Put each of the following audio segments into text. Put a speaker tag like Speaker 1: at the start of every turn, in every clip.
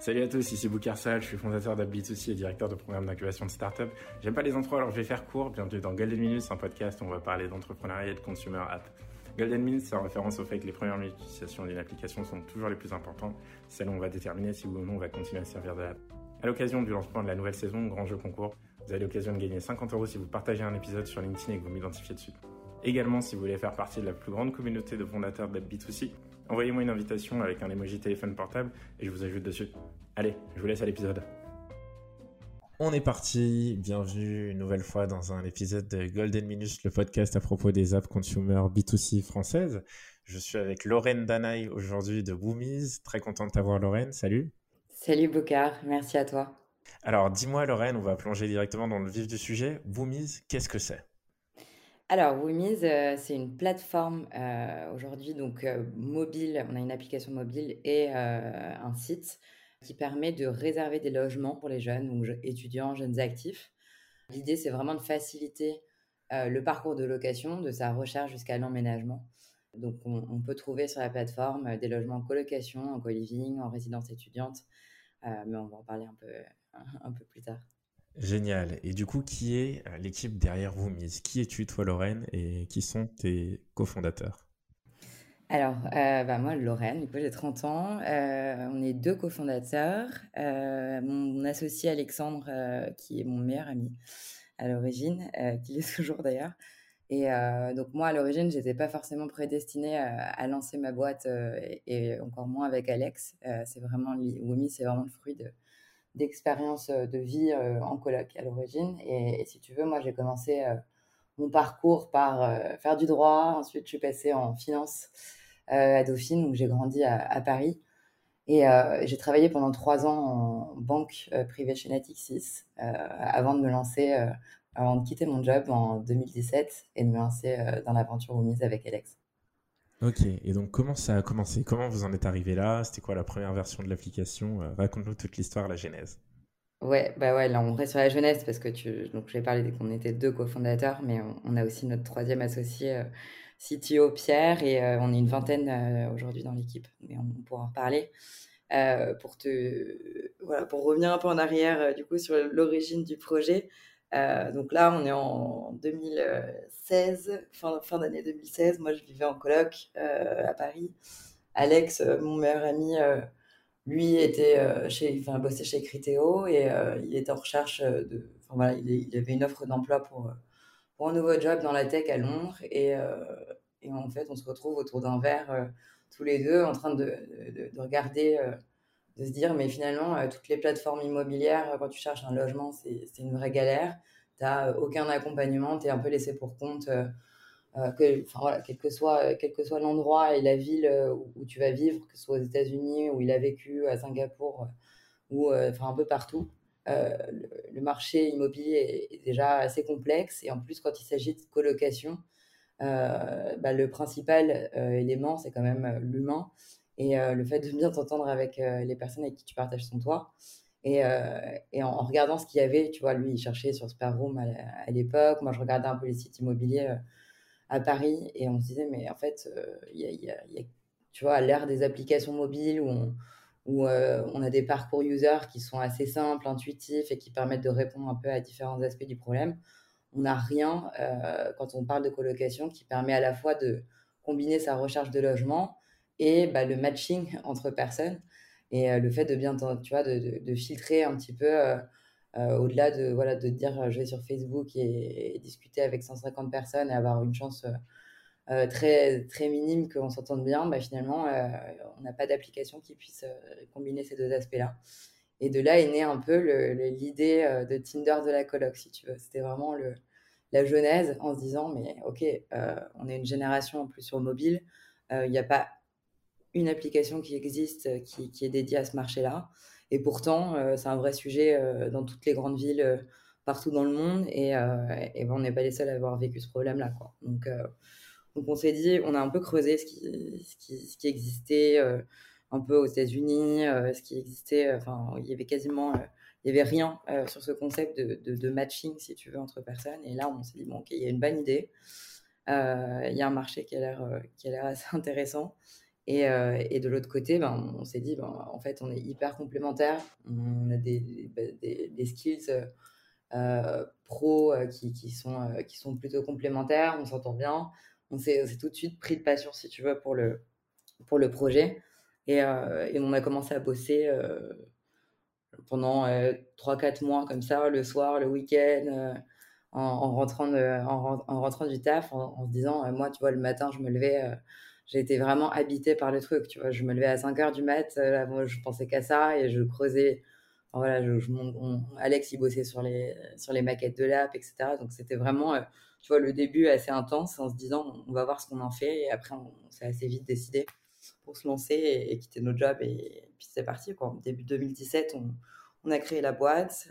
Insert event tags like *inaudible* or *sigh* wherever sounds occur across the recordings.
Speaker 1: Salut à tous, ici Boukarsal, je suis fondateur d'AppBit2C et directeur de programme d'incubation de start-up. J'aime pas les intros alors je vais faire court. Bienvenue dans Golden Minutes, un podcast où on va parler d'entrepreneuriat et de consumer app. Golden Minutes, c'est en référence au fait que les premières minutes d'utilisation d'une application sont toujours les plus importantes, celles où on va déterminer si oui ou non on va continuer à servir de l'app. À l'occasion du lancement de la nouvelle saison, Grand Jeu Concours, vous avez l'occasion de gagner 50 euros si vous partagez un épisode sur LinkedIn et que vous m'identifiez dessus. Également, si vous voulez faire partie de la plus grande communauté de fondateurs d'AppBit2C, envoyez-moi une invitation avec un emoji téléphone portable et je vous ajoute dessus. Allez, je vous laisse à l'épisode. On est parti, bienvenue une nouvelle fois dans un épisode de Golden Minutes, le podcast à propos des apps consumer B2C françaises. Je suis avec Lorraine Danaï aujourd'hui de Woomies, très contente de t'avoir Lorraine, salut.
Speaker 2: Salut Bocard, merci à toi.
Speaker 1: Alors dis-moi Lorraine, on va plonger directement dans le vif du sujet. Woomies, qu'est-ce que c'est?
Speaker 2: Alors, Woomies, euh, c'est une plateforme euh, aujourd'hui donc euh, mobile. On a une application mobile et un site qui permet de réserver des logements pour les jeunes, donc étudiants, jeunes actifs. L'idée, c'est vraiment de faciliter le parcours de location, de sa recherche jusqu'à l'emménagement. Donc, on, peut trouver sur la plateforme des logements en colocation, en co-living, en résidence étudiante, mais on va en parler un peu, *laughs* un peu plus tard.
Speaker 1: Génial. Et du coup, qui est euh, l'équipe derrière Woomies Qui es-tu, toi, Lorraine, et qui sont tes cofondateurs?
Speaker 2: Alors, euh, bah moi, Lorraine, j'ai 30 ans. Euh, on est deux cofondateurs. mon associé Alexandre, qui est mon meilleur ami à l'origine, qui l'est *laughs* toujours d'ailleurs. Et donc, moi, à l'origine, je n'étais pas forcément prédestinée à, lancer ma boîte, et, encore moins avec Alex. c'est vraiment, Woomies, c'est vraiment le fruit de, d'expérience euh, de vie euh, en coloc à l'origine. Et, si tu veux, moi, j'ai commencé euh, mon parcours par faire du droit. Ensuite, je suis passée en finance à Dauphine, où j'ai grandi à, Paris. Et j'ai travaillé pendant trois ans en banque privée chez Natixis avant de me lancer, avant de quitter mon job en 2017 et de me lancer dans l'aventure mise avec Alex.
Speaker 1: Ok, et donc comment ça a commencé? Comment vous en êtes arrivé là? C'était quoi la première version de l'application? Euh, Raconte-nous toute l'histoire, la genèse.
Speaker 2: Ouais, bah ouais, là on reste sur la jeunesse parce que tu, donc j'ai parlé qu'on était deux cofondateurs, mais on, a aussi notre troisième associé, euh, CTO Pierre, et euh, on est une vingtaine aujourd'hui dans l'équipe, mais on, pourra en reparler. pour te, voilà, pour revenir un peu en arrière, du coup sur l'origine du projet, euh, donc là, on est en 2016, fin, fin d'année 2016. Moi, je vivais en coloc euh, à Paris. Alex, euh, mon meilleur ami, lui était chez, enfin, bossait chez Criteo et il était en recherche de, enfin, voilà, il, avait une offre d'emploi pour, pour un nouveau job dans la tech à Londres et, en fait, on se retrouve autour d'un verre tous les deux en train de, de regarder de se dire, mais finalement, euh, toutes les plateformes immobilières, euh, quand tu cherches un logement, c'est une vraie galère. Tu n'as euh, aucun accompagnement, tu es un peu laissé pour compte. voilà, quel que soit, quel que soit l'endroit et la ville où, tu vas vivre, que ce soit aux États-Unis, où il a vécu, à Singapour, ou enfin un peu partout, le, marché immobilier est, déjà assez complexe. Et en plus, quand il s'agit de colocation, bah, le principal élément, c'est quand même l'humain et euh, le fait de bien t'entendre avec euh, les personnes avec qui tu partages ton toit. Et, euh, en, regardant ce qu'il y avait, tu vois, lui, il cherchait sur Sparroom à, à l'époque. Moi, je regardais un peu les sites immobiliers à Paris et on se disait, mais en fait, il y, a, tu vois, à l'ère des applications mobiles où on, où on a des parcours users qui sont assez simples, intuitifs et qui permettent de répondre un peu à différents aspects du problème. On n'a rien quand on parle de colocation qui permet à la fois de combiner sa recherche de logement et bah, le matching *laughs* entre personnes et euh, le fait de bien, tu vois, de, de, filtrer un petit peu euh, euh, au-delà de, voilà, de dire je vais sur Facebook et, discuter avec 150 personnes et avoir une chance très, très minime qu'on s'entende bien, bah, finalement, on n'a pas d'application qui puisse combiner ces deux aspects-là. Et de là est née un peu l'idée de Tinder de la coloc, si tu veux. C'était vraiment le, la genèse en se disant, mais ok, on est une génération en plus sur mobile, il n'y a pas une application qui existe euh, qui, est dédiée à ce marché-là. Et pourtant, euh, c'est un vrai sujet euh, dans toutes les grandes villes partout dans le monde. Et, ben, on n'est pas les seuls à avoir vécu ce problème-là. Donc, donc on s'est dit, on a un peu creusé ce qui, ce qui, existait un peu aux États-Unis, ce qui existait. Enfin, il y avait quasiment, il y avait rien sur ce concept de, de, de, matching, si tu veux, entre personnes. Et là, on s'est dit, bon, ok, il y a une bonne idée. il y a un marché qui a l'air assez *laughs* intéressant. Et, et de l'autre côté, ben, on s'est dit, ben, en fait, on est hyper complémentaires. On a des, des, des skills pro qui, qui, sont, qui sont plutôt complémentaires. On s'entend bien. On s'est tout de suite pris de passion, si tu veux, pour le, pour le projet. Et, on a commencé à bosser pendant 3-4 mois comme ça, le soir, le week-end en, rentrant en, rentrant du taf, en, se disant, moi, tu vois, le matin, je me levais, euh, j'ai été vraiment habitée par le truc, tu vois. Je me levais à 5 heures du mat, euh, moi, je pensais qu'à ça et je creusais. voilà, Alex, il bossait sur les, sur les maquettes de l'app, etc. Donc, c'était vraiment, euh, tu vois, le début assez intense en se disant, on va voir ce qu'on en fait. Et après, on, s'est assez vite décidé pour se lancer et, quitter nos jobs. Et, puis, c'est parti, quoi. Début 2017, on, a créé la boîte.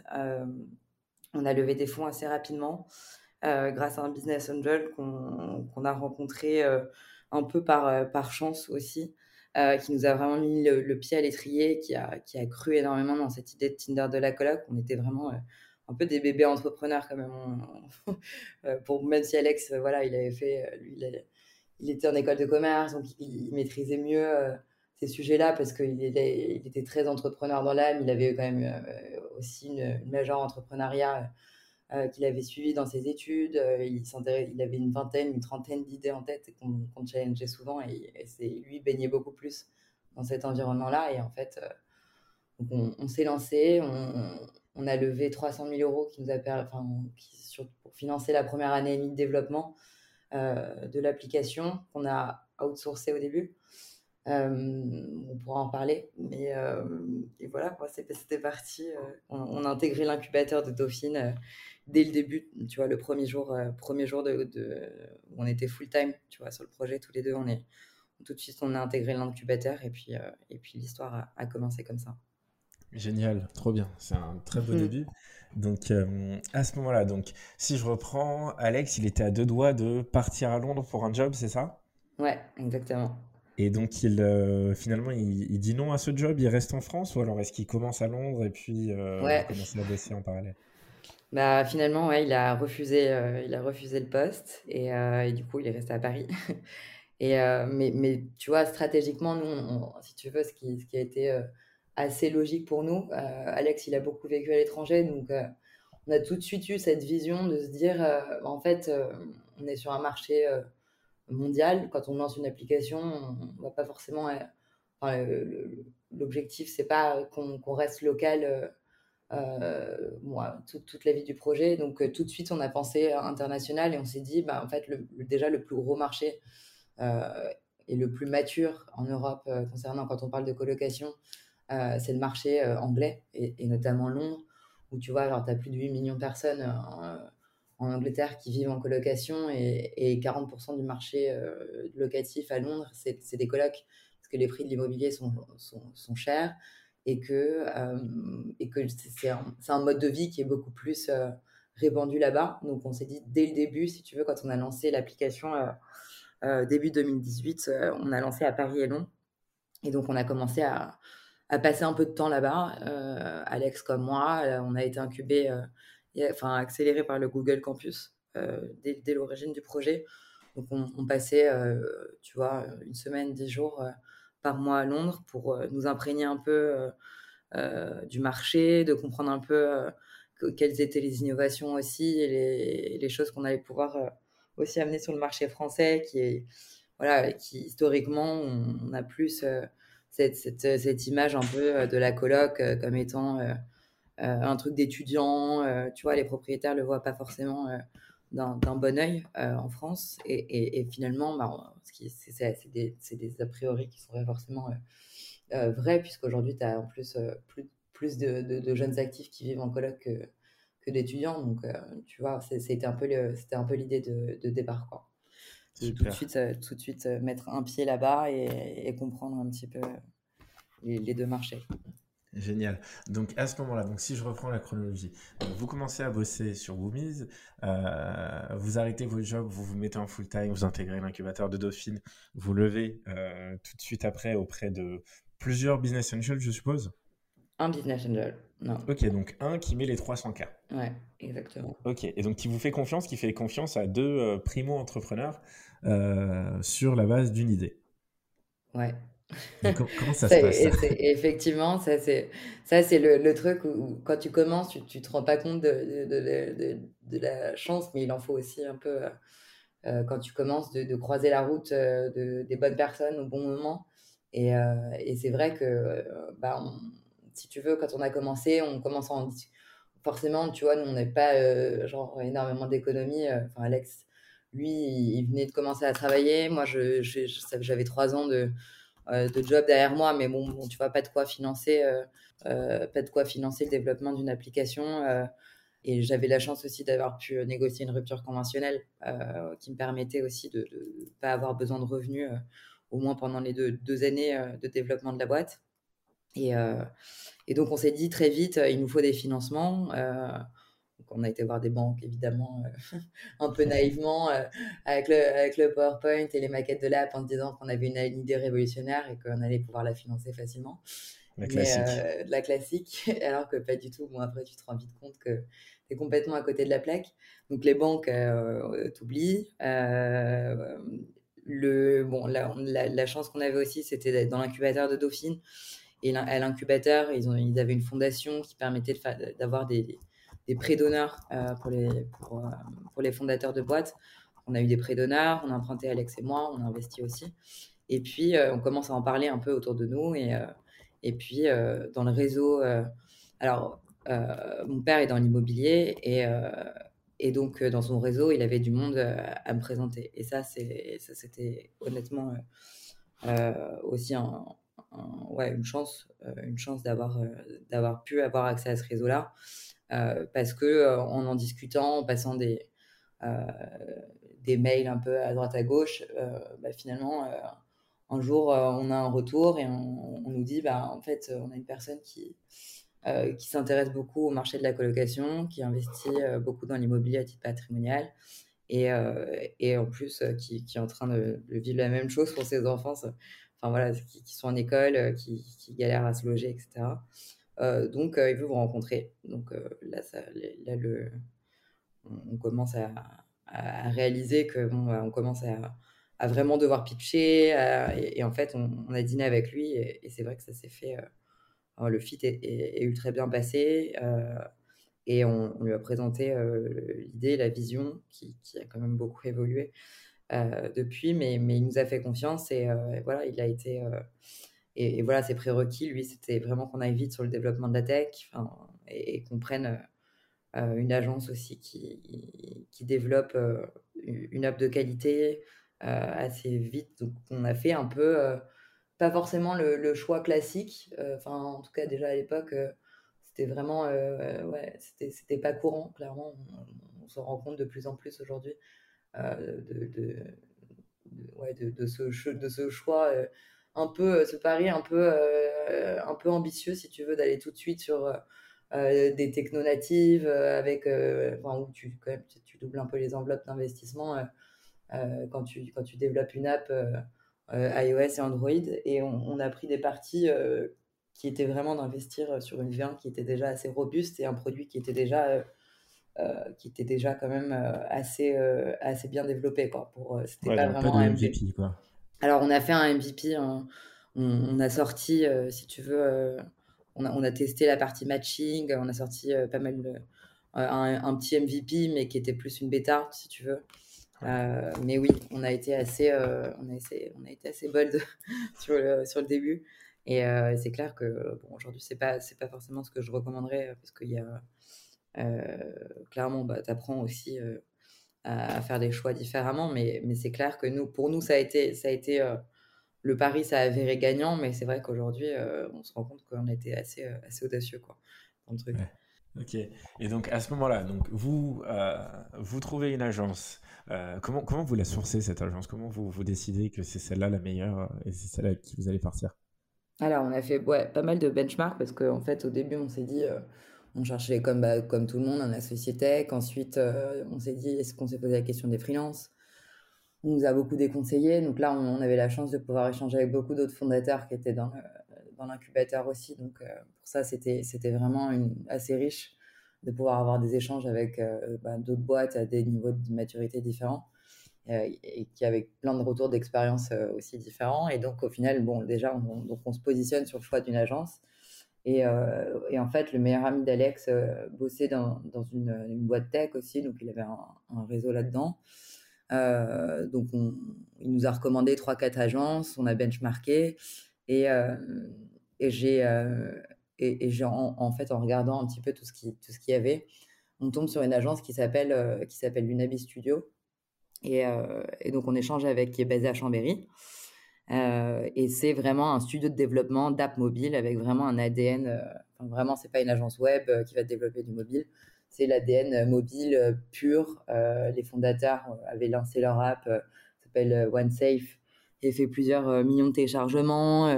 Speaker 2: On a levé des fonds assez rapidement euh, grâce à un business angel qu'on a rencontré euh, un peu par, euh, par chance aussi, qui nous a vraiment mis le, pied à l'étrier, qui a, qui a cru énormément dans cette idée de Tinder de la coloc. On était vraiment un peu des bébés entrepreneurs quand même. *laughs* pour, même si Alex, voilà, il avait fait, lui, il, était en école de commerce, donc il, maîtrisait mieux ces sujets-là parce qu'il était, il était très entrepreneur dans l'âme. Il avait quand même euh, aussi une, une majeure entrepreneuriat euh, qu'il avait suivi dans ses études. Euh, il, il avait une vingtaine, une trentaine d'idées en tête qu'on challengeait souvent et, lui baignait beaucoup plus dans cet environnement-là. Et en fait, on, s'est lancé, on, a levé 300 000 euros qui nous a enfin, pour financer la première année et demie de développement de l'application qu'on a outsourcé au début. Euh, on pourra en parler, mais euh, et voilà, c'était parti. Euh, on, a intégré l'incubateur de Dauphine dès le début, tu vois, le premier jour, premier jour de, où on était full time, tu vois, sur le projet, tous les deux, on est tout de suite, on a intégré l'incubateur et puis, et puis l'histoire a, commencé comme ça.
Speaker 3: Génial, trop bien, c'est un très beau début. Donc à ce moment-là, donc si je reprends, Alex, il était à deux doigts de partir à Londres pour un job, c'est ça?
Speaker 2: Ouais, exactement.
Speaker 3: Et donc, il, euh, finalement, il, dit non à ce job, il reste en France ou alors est-ce qu'il commence à Londres et puis euh, il commence à bosser en parallèle?
Speaker 2: Bah, Finalement, ouais, il, a refusé, euh, il a refusé le poste et, et, du coup, il est resté à Paris. *laughs* et, mais, mais, tu vois, stratégiquement, nous, si tu veux, ce qui, ce qui a été assez logique pour nous, Alex, il a beaucoup vécu à l'étranger, donc on a tout de suite eu cette vision de se dire, en fait, on est sur un marché mondial. Quand on lance une application, on va pas forcément. Euh, L'objectif, c'est pas qu'on reste local euh, euh moi, toute la vie du projet. Donc, euh, tout de suite, on a pensé international et on s'est dit, bah, en fait, déjà, le plus gros marché et le plus mature en Europe concernant quand on parle de colocation, c'est le marché anglais et, et, notamment Londres, où tu vois, tu as plus de 8 millions de personnes en Angleterre qui vivent en colocation et, 40% du marché euh, locatif à Londres, c'est des colocs parce que les prix de l'immobilier sont, sont, chers et que, euh, c'est un, mode de vie qui est beaucoup plus euh, répandu là-bas. Donc on s'est dit dès le début, si tu veux, quand on a lancé l'application début 2018, on a lancé à Paris et Londres. Et donc on a commencé à, passer un peu de temps là-bas. Alex comme moi, on a été incubé enfin accéléré par le Google Campus euh, dès, l'origine du projet. Donc on, passait, euh, tu vois, une semaine, dix jours euh, par mois à Londres pour nous imprégner un peu du marché, de comprendre un peu quelles étaient les innovations aussi et les, choses qu'on allait pouvoir aussi amener sur le marché français qui est voilà qui historiquement on, a plus cette, cette, cette, image un peu de la coloc comme étant euh, un truc d'étudiant. Euh, tu vois, les propriétaires le voient pas forcément euh, d'un bon oeil en France. Et, finalement, bah, c'est des, des, a priori qui seraient forcément vrais, puisqu'aujourd'hui, tu as en plus plus, plus de, jeunes actifs qui vivent en coloc que, que d'étudiants. Donc, tu vois, c'était un peu l'idée de, départ. Quoi. Tout de, suite, tout de suite mettre un pied là-bas et, comprendre un petit peu les, les deux marchés.
Speaker 3: Génial. Donc à ce moment-là, donc si je reprends la chronologie, vous commencez à bosser sur Woomies, euh, vous arrêtez vos jobs, vous vous mettez en full time, vous intégrez l'incubateur de Dauphine, vous levez euh, tout de suite après auprès de plusieurs business angels, je suppose?
Speaker 2: Un business angel, non.
Speaker 3: Ok, donc un qui met les 300K.
Speaker 2: Ouais, exactement.
Speaker 3: Ok, et donc qui vous fait confiance, qui fait confiance à deux euh, primo-entrepreneurs sur la base d'une idée.
Speaker 2: Ouais. *laughs*
Speaker 1: comment ça se passe
Speaker 2: Effectivement, ça c'est ça c'est le, le, truc où, quand tu commences, tu, tu te rends pas compte de, de, de, la chance, mais il en faut aussi un peu euh, quand tu commences de, croiser la route de, des bonnes personnes au bon moment. Et, et c'est vrai que bah, si tu veux, quand on a commencé, on commence en forcément, tu vois, nous on n'est pas genre énormément d'économie. Enfin Alex, lui, il, venait de commencer à travailler. Moi, je, j'avais trois ans de euh, de job derrière moi, mais bon, bon, tu vois, pas de quoi financer, euh, euh, pas de quoi financer le développement d'une application. et j'avais la chance aussi d'avoir pu négocier une rupture conventionnelle qui me permettait aussi de ne pas avoir besoin de revenus, au moins pendant les deux, deux années de développement de la boîte. Et, et, donc, on s'est dit très vite, il nous faut des financements on a été voir des banques, évidemment, euh, *laughs* un peu naïvement, euh, avec, le, avec le PowerPoint et les maquettes de l'app en disant qu'on avait une, idée révolutionnaire et qu'on allait pouvoir la financer facilement.
Speaker 1: La classique.
Speaker 2: Euh, la classique, *laughs* alors que pas du tout. Bon, après, tu te rends vite compte que tu es complètement à côté de la plaque. Donc, les banques t'oublient. le, bon, la, la, chance qu'on avait aussi, c'était d'être dans l'incubateur de Dauphine. Et à l'incubateur, ils, ils avaient une fondation qui permettait d'avoir des, des prêts d'honneur euh, pour, les, euh, pour, les fondateurs de boîtes. On a eu des prêts d'honneur, on a emprunté Alex et moi, on a investi aussi. Et puis, euh, on commence à en parler un peu autour de nous. Et, et puis, dans le réseau, alors, mon père est dans l'immobilier et, et donc, dans son réseau, il avait du monde à me présenter. Et ça, c'était honnêtement aussi une chance, une chance d'avoir pu avoir accès à ce réseau-là. Euh, parce que euh, en en discutant, en passant des, euh, des mails un peu à droite à gauche, bah, finalement, un jour, on a un retour et on, nous dit, bah, en fait, on a une personne qui, qui s'intéresse beaucoup au marché de la colocation, qui investit beaucoup dans l'immobilier à titre patrimonial et, et en plus qui, est en train de, vivre la même chose pour ses enfants, enfin voilà, qui, sont en école, qui, galèrent à se loger, etc. Euh, donc, euh, il veut vous rencontrer. Donc euh, là, ça, là le, on commence à, réaliser que bon, on commence à, vraiment devoir pitcher. et, en fait, on, a dîné avec lui et, c'est vrai que ça s'est fait. le fit est, ultra bien passé. et on, lui a présenté l'idée, la vision qui, a quand même beaucoup évolué depuis, mais, mais, il nous a fait confiance et, voilà, il a été, et, voilà, ses prérequis, lui, c'était vraiment qu'on aille vite sur le développement de la tech et, qu'on prenne euh, une agence aussi qui, qui développe euh, une app de qualité euh, assez vite. Donc, on a fait un peu, pas forcément le, choix classique, enfin, en tout cas, déjà à l'époque, c'était vraiment, ouais, c'était pas courant, clairement. On, se rend compte de plus en plus aujourd'hui de, de, ouais, de ce choix un peu euh, ce pari un peu, euh, un peu ambitieux, si tu veux, d'aller tout de suite sur euh, des techno natives avec, enfin, où tu, quand même, tu doubles un peu les enveloppes d'investissement quand, tu, quand tu développes une app iOS et Android. Et on, a pris des parties qui étaient vraiment d'investir sur une V1 qui était déjà assez robuste et un produit qui était déjà qui était déjà quand même assez assez bien développé quoi. Pour c'était
Speaker 1: pas vraiment MVP quoi
Speaker 2: alors, on a fait un MVP, on, a sorti, euh, si tu veux, euh, on, a, testé la partie matching, on a sorti euh, pas mal de. Un, petit MVP, mais qui était plus une bêta, si tu veux. mais oui, on a été assez, on a on a été assez bold *laughs* sur, le, sur le début. Et c'est clair que bon, aujourd'hui, c'est pas, c'est pas forcément ce que je recommanderais parce qu'il y a clairement, bah, tu apprends aussi à, faire des choix différemment. Mais, mais c'est clair que nous, pour nous, ça a été, ça a été euh, le pari, ça a avéré gagnant. Mais c'est vrai qu'aujourd'hui, euh, on se rend compte qu'on était assez, euh, assez audacieux quoi, dans le truc.
Speaker 1: Ok. Et donc à ce moment-là, donc vous, vous trouvez une agence. comment, comment vous la sourcez cette agence? Comment vous, vous décidez que c'est celle-là la meilleure et c'est celle-là qui vous allez partir?
Speaker 2: Alors on a fait ouais, pas mal de benchmarks parce qu'en fait au début on s'est dit on cherchait comme, bah, comme tout le monde un associé tech. Ensuite, euh, on s'est dit, est-ce qu'on s'est posé la question des freelances? On nous a beaucoup déconseillé. Donc là, on, avait la chance de pouvoir échanger avec beaucoup d'autres fondateurs qui étaient dans, l'incubateur aussi. Donc euh, pour ça, c'était, vraiment assez riche de pouvoir avoir des échanges avec euh, bah, d'autres boîtes à des niveaux de maturité différents. et qui avait plein de retours d'expérience aussi différents. Et donc, au final, bon, déjà, on, donc on se positionne sur le choix d'une agence. Et, et, en fait, le meilleur ami d'Alex bossait dans, une, boîte tech aussi, donc il avait un, réseau là-dedans. donc, on, il nous a recommandé 3-4 agences, on a benchmarké. Et, et j'ai et, en, fait, en regardant un petit peu tout ce qui tout qu'il y avait, on tombe sur une agence qui s'appelle euh, qui s'appelle Lunabi Studio. Et, euh, donc on échange avec qui est basé à Chambéry. Euh, et c'est vraiment un studio de développement d'app mobile avec vraiment un ADN. Euh, enfin, vraiment, c'est pas une agence web euh, qui va développer du mobile. C'est l'ADN mobile pur. les fondateurs avaient lancé leur app, s'appelle OneSafe, et fait plusieurs millions de téléchargements.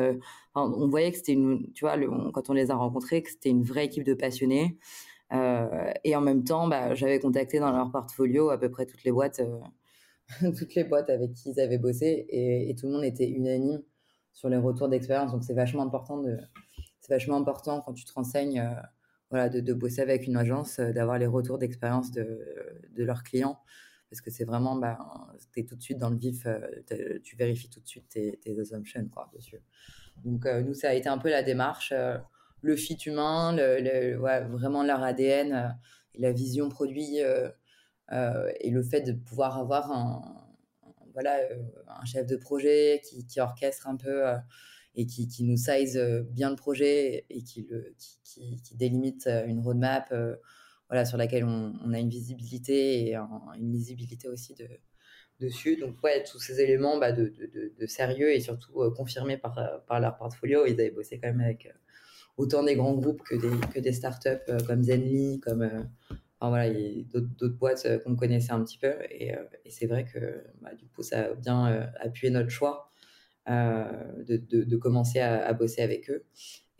Speaker 2: On voyait que c'était une, tu vois, quand on les a rencontrés, que c'était une vraie équipe de passionnés. Euh, et en même temps, bah, j'avais contacté dans leur portfolio à peu près toutes les boîtes, euh, *laughs* toutes les boîtes avec qui ils avaient bossé, et, tout le monde était unanime sur les retours d'expérience. Donc c'est vachement important c'est vachement important quand tu te renseignes, euh, voilà, de, bosser avec une agence, euh, d'avoir les retours d'expérience de, de leurs clients, parce que c'est vraiment, bah, es tout de suite dans le vif, euh, tu vérifies tout de suite tes, assumptions quoi. Donc nous, ça a été un peu la démarche le fit humain, le, vraiment leur ADN, la vision produit et le fait de pouvoir avoir un, voilà, un chef de projet qui, orchestre un peu et qui, qui, nous size bien le projet et qui, le, qui, qui délimite une roadmap voilà, sur laquelle on, a une visibilité et une lisibilité aussi de, dessus. Donc, ouais, tous ces éléments bah, de, de, de, sérieux et surtout confirmés par, par leur portfolio. Ils avaient bossé quand même avec autant des grands groupes que des, que des startups euh, comme Zenly, comme euh, enfin, voilà, d'autres boîtes euh, qu'on connaissait un petit peu. Et, et c'est vrai que bah, du coup, ça a bien appuyé notre choix de, de, commencer à, bosser avec eux.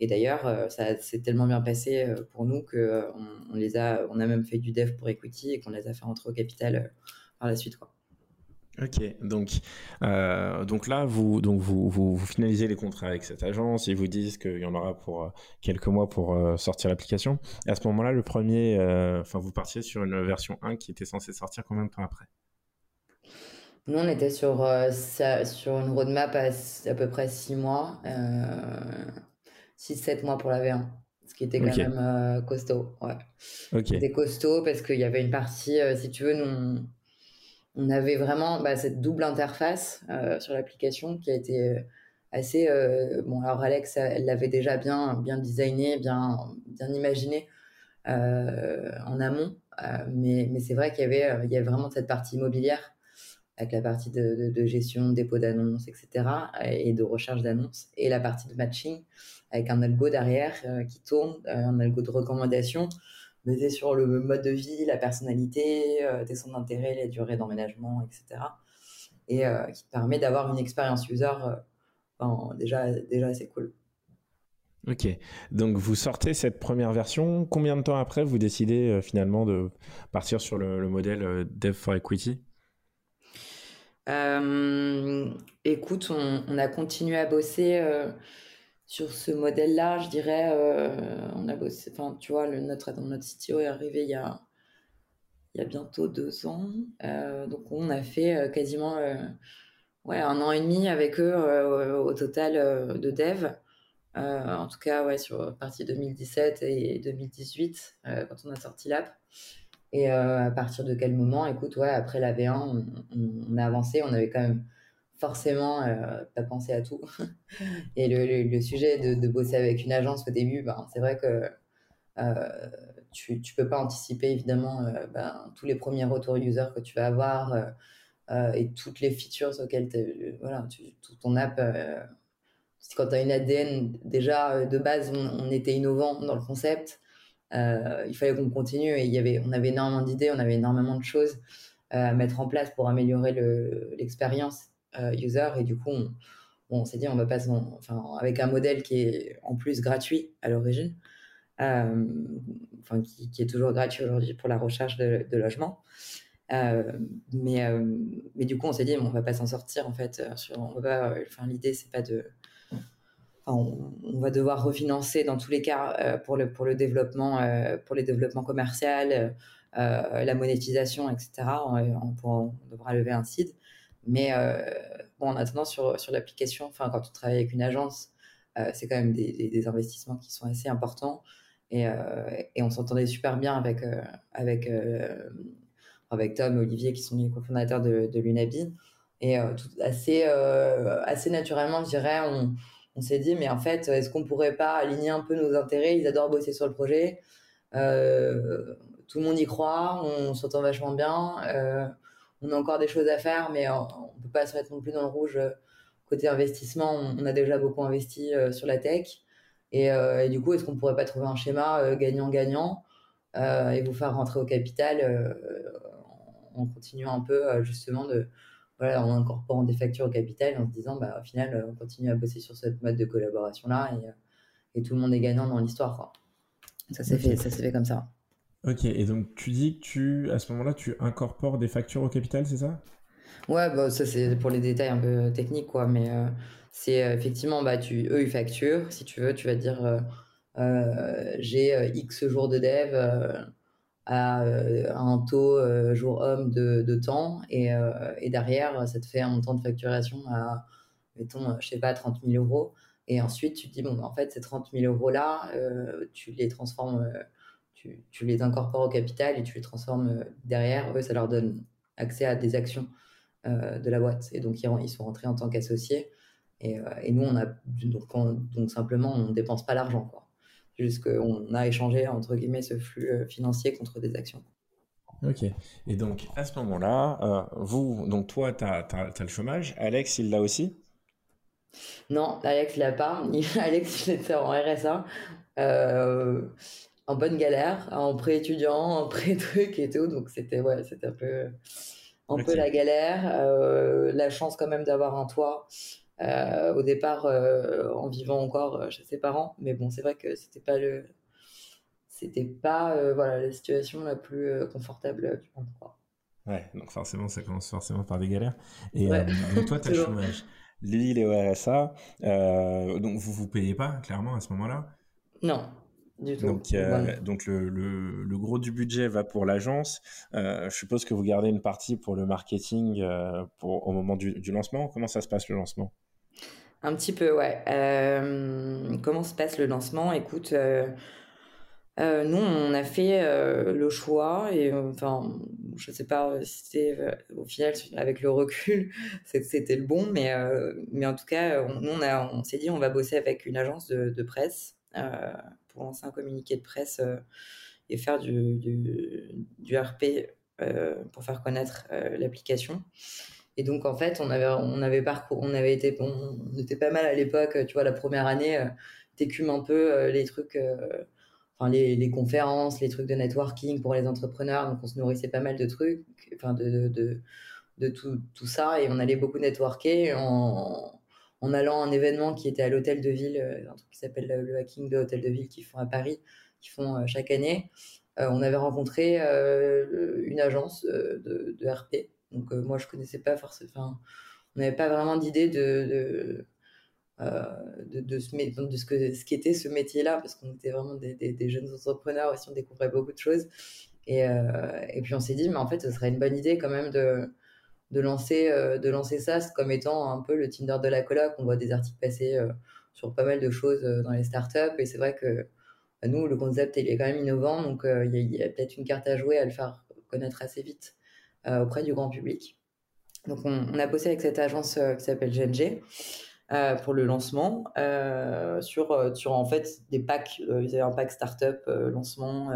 Speaker 2: Et d'ailleurs, ça s'est tellement bien passé pour nous qu'on on a, a même fait du dev pour Equity et qu'on les a fait rentrer au capital par la suite. Quoi.
Speaker 1: Ok, donc, euh, donc là, vous, donc vous, vous, vous, finalisez les contrats avec cette agence, ils vous disent qu'il y en aura pour euh, quelques mois pour euh, sortir l'application. Et à ce moment-là, le premier, enfin, vous partiez sur une version 1 qui était censée sortir combien de temps après?
Speaker 2: Nous, on était sur, ça, sur une roadmap à, à peu près 6 mois, 6-7 mois pour la V1 ce qui était quand okay. même costaud. Ouais.
Speaker 1: Okay.
Speaker 2: C'était costaud parce qu'il y avait une partie, si tu veux, nous, on avait vraiment bah, cette double interface euh, sur l'application qui a été euh, assez euh, bon alors Alex elle l'avait déjà bien bien designé bien bien imaginé en amont mais mais c'est vrai qu'il y avait il y vraiment cette partie immobilière avec la partie de, de, de gestion dépôt d'annonces etc et de recherche d'annonces et la partie de matching avec un algo derrière qui tourne un algo de recommandation basé sur le mode de vie, la personnalité, euh, tes centres d'intérêt, les durées d'emménagement, etc. Et euh, qui te permet d'avoir une expérience user euh, enfin, déjà, déjà assez cool.
Speaker 1: Ok, donc vous sortez cette première version. Combien de temps après vous décidez euh, finalement de partir sur le, le modèle euh, Dev for Equity?
Speaker 2: Euh, Écoute, on, on, a continué à bosser sur ce modèle-là, je dirais, euh, on a bossé, enfin, tu vois, notre, notre CTO est arrivé il y a, il y a bientôt deux ans. Euh, donc, on a fait euh, quasiment ouais, un an et demi avec eux au total de dev. en tout cas, ouais, sur partie 2017 et 2018, quand on a sorti l'app. Et à partir de quel moment, écoute, ouais, après la V1, on, on, on a avancé, on avait quand même forcément euh, pas penser à tout. *laughs* Et le, le, le sujet de, de, bosser avec une agence au début, ben, c'est vrai que euh, tu ne peux pas anticiper évidemment euh, ben, tous les premiers retours user que tu vas avoir et toutes les features auxquelles voilà, tu, tout ton app. quand tu as une ADN, déjà de base, on, on, était innovant dans le concept. il fallait qu'on continue et il y avait, on avait énormément d'idées, on avait énormément de choses à mettre en place pour améliorer l'expérience user et du coup on, s'est dit on va pas enfin avec un modèle qui est en plus gratuit à l'origine euh, enfin qui, est toujours gratuit aujourd'hui pour la recherche de, de logement euh, mais euh, mais du coup on s'est dit on va pas s'en sortir en fait sur on va enfin l'idée c'est pas de on, va devoir refinancer dans tous les cas euh, pour le pour le développement euh, pour les développements commerciaux, euh, la monétisation, etc. On, on, on, devra lever un seed. Mais bon, en attendant, sur, sur l'application, quand on travaille avec une agence, c'est quand même des, des, investissements qui sont assez importants. Et, et on s'entendait super bien avec, avec, avec Tom et Olivier, qui sont les cofondateurs de, l'Unabi. Et assez, assez naturellement, je dirais, on, on s'est dit, mais en fait, est-ce qu'on pourrait pas aligner un peu nos intérêts? Ils adorent bosser sur le projet. Euh, tout le monde y croit, on s'entend vachement bien. Euh, on a encore des choses à faire, mais on ne peut pas se mettre non plus dans le rouge. Côté investissement, on, a déjà beaucoup investi euh, sur la tech. Et, du coup, est-ce qu'on pourrait pas trouver un schéma gagnant-gagnant et vous faire rentrer au capital en continuant un peu justement de, voilà, en incorporant des factures au capital en se disant, bah, au final, on continue à bosser sur cette mode de collaboration-là et, et, tout le monde est gagnant dans l'histoire. Ça s'est fait, ça s'est fait comme ça.
Speaker 1: Ok, et donc tu dis que tu, à ce moment-là, tu incorpores des factures au capital, c'est ça?
Speaker 2: Ouais, bah, ça c'est pour les détails un peu techniques, quoi. Mais euh, c'est euh, effectivement, bah, tu, eux, ils facturent. Si tu veux, tu vas dire, euh, j'ai X jours de dev à, un taux jour homme de, temps. Et, et, derrière, ça te fait un montant de facturation à, mettons, je sais pas, 30 000 euros. Et ensuite, tu te dis, bon, bah, en fait, ces 30 000 euros-là, tu les transformes, tu, tu, les incorpores au capital et tu les transformes euh, derrière. Eux, ça leur donne accès à des actions de la boîte. Et donc, ils, sont rentrés en tant qu'associés. Et, et, nous, on a, donc, donc simplement, on ne dépense pas l'argent. Quoi. Juste qu'on a échangé, entre guillemets, ce flux financier contre des actions.
Speaker 1: Ok. Et donc, à ce moment-là, vous, donc toi, tu as, as, le chômage. Alex, il l'a aussi?
Speaker 2: Non, Alex l'a pas. *laughs* Alex, il était en RSA, euh, en bonne galère, en pré-étudiant, en pré-truc et tout. Donc c'était ouais, c'était un peu, un peu la galère. Euh, la chance quand même d'avoir un toit. Euh, au départ, en vivant encore chez ses parents, mais bon, c'est vrai que c'était pas le, c'était pas voilà la situation la plus confortable du monde.
Speaker 1: Ouais, donc forcément, ça commence forcément par des galères. Et toi, *laughs* tu as le chômage. Lui, il est au RSA. Euh, donc, vous ne vous payez pas, clairement, à ce moment-là?
Speaker 2: Non, du tout.
Speaker 1: Donc, donc le, le, gros du budget va pour l'agence. Euh, je suppose que vous gardez une partie pour le marketing euh, pour, au moment du, du, lancement. Comment ça se passe le lancement?
Speaker 2: Un petit peu, ouais. comment se passe le lancement? Écoute, euh, nous, on a fait euh, le choix et euh, enfin, je sais pas si c'était au final avec le recul, *laughs* c'était le bon, mais mais en tout cas, on, nous on a, on s'est dit on va bosser avec une agence de, de presse pour lancer un communiqué de presse et faire du, du, RP pour faire connaître l'application. Et donc en fait, on avait on avait parcours, on avait été on était pas mal à l'époque, tu vois, la première année, t'écumes un peu les trucs les, conférences, les trucs de networking pour les entrepreneurs. Donc, on se nourrissait pas mal de trucs, enfin, de, de, de, tout, tout, ça. Et on allait beaucoup networker en allant à un événement qui était à l'hôtel de ville, euh, un truc qui s'appelle le hacking de l'hôtel de ville qu'ils font à Paris, qui font euh, chaque année. Euh, on avait rencontré une agence de, RP. Donc, moi, je connaissais pas forcément. On n'avait pas vraiment d'idée de de, ce, que, ce qu'était ce métier-là, parce qu'on était vraiment des, jeunes entrepreneurs aussi, on découvrait beaucoup de choses. Et, et, puis on s'est dit, mais en fait, ce serait une bonne idée quand même de, de, lancer, euh, de lancer ça comme étant un peu le Tinder de la coloc. On voit des articles passer sur pas mal de choses dans les startups, et c'est vrai que bah, nous, le concept, il est quand même innovant, donc il y a, peut-être une carte à jouer à le faire connaître assez vite auprès du grand public. Donc on, a bossé avec cette agence qui s'appelle GNG. Euh, pour le lancement euh, sur, euh, sur en fait des packs. ils avaient un pack startup lancement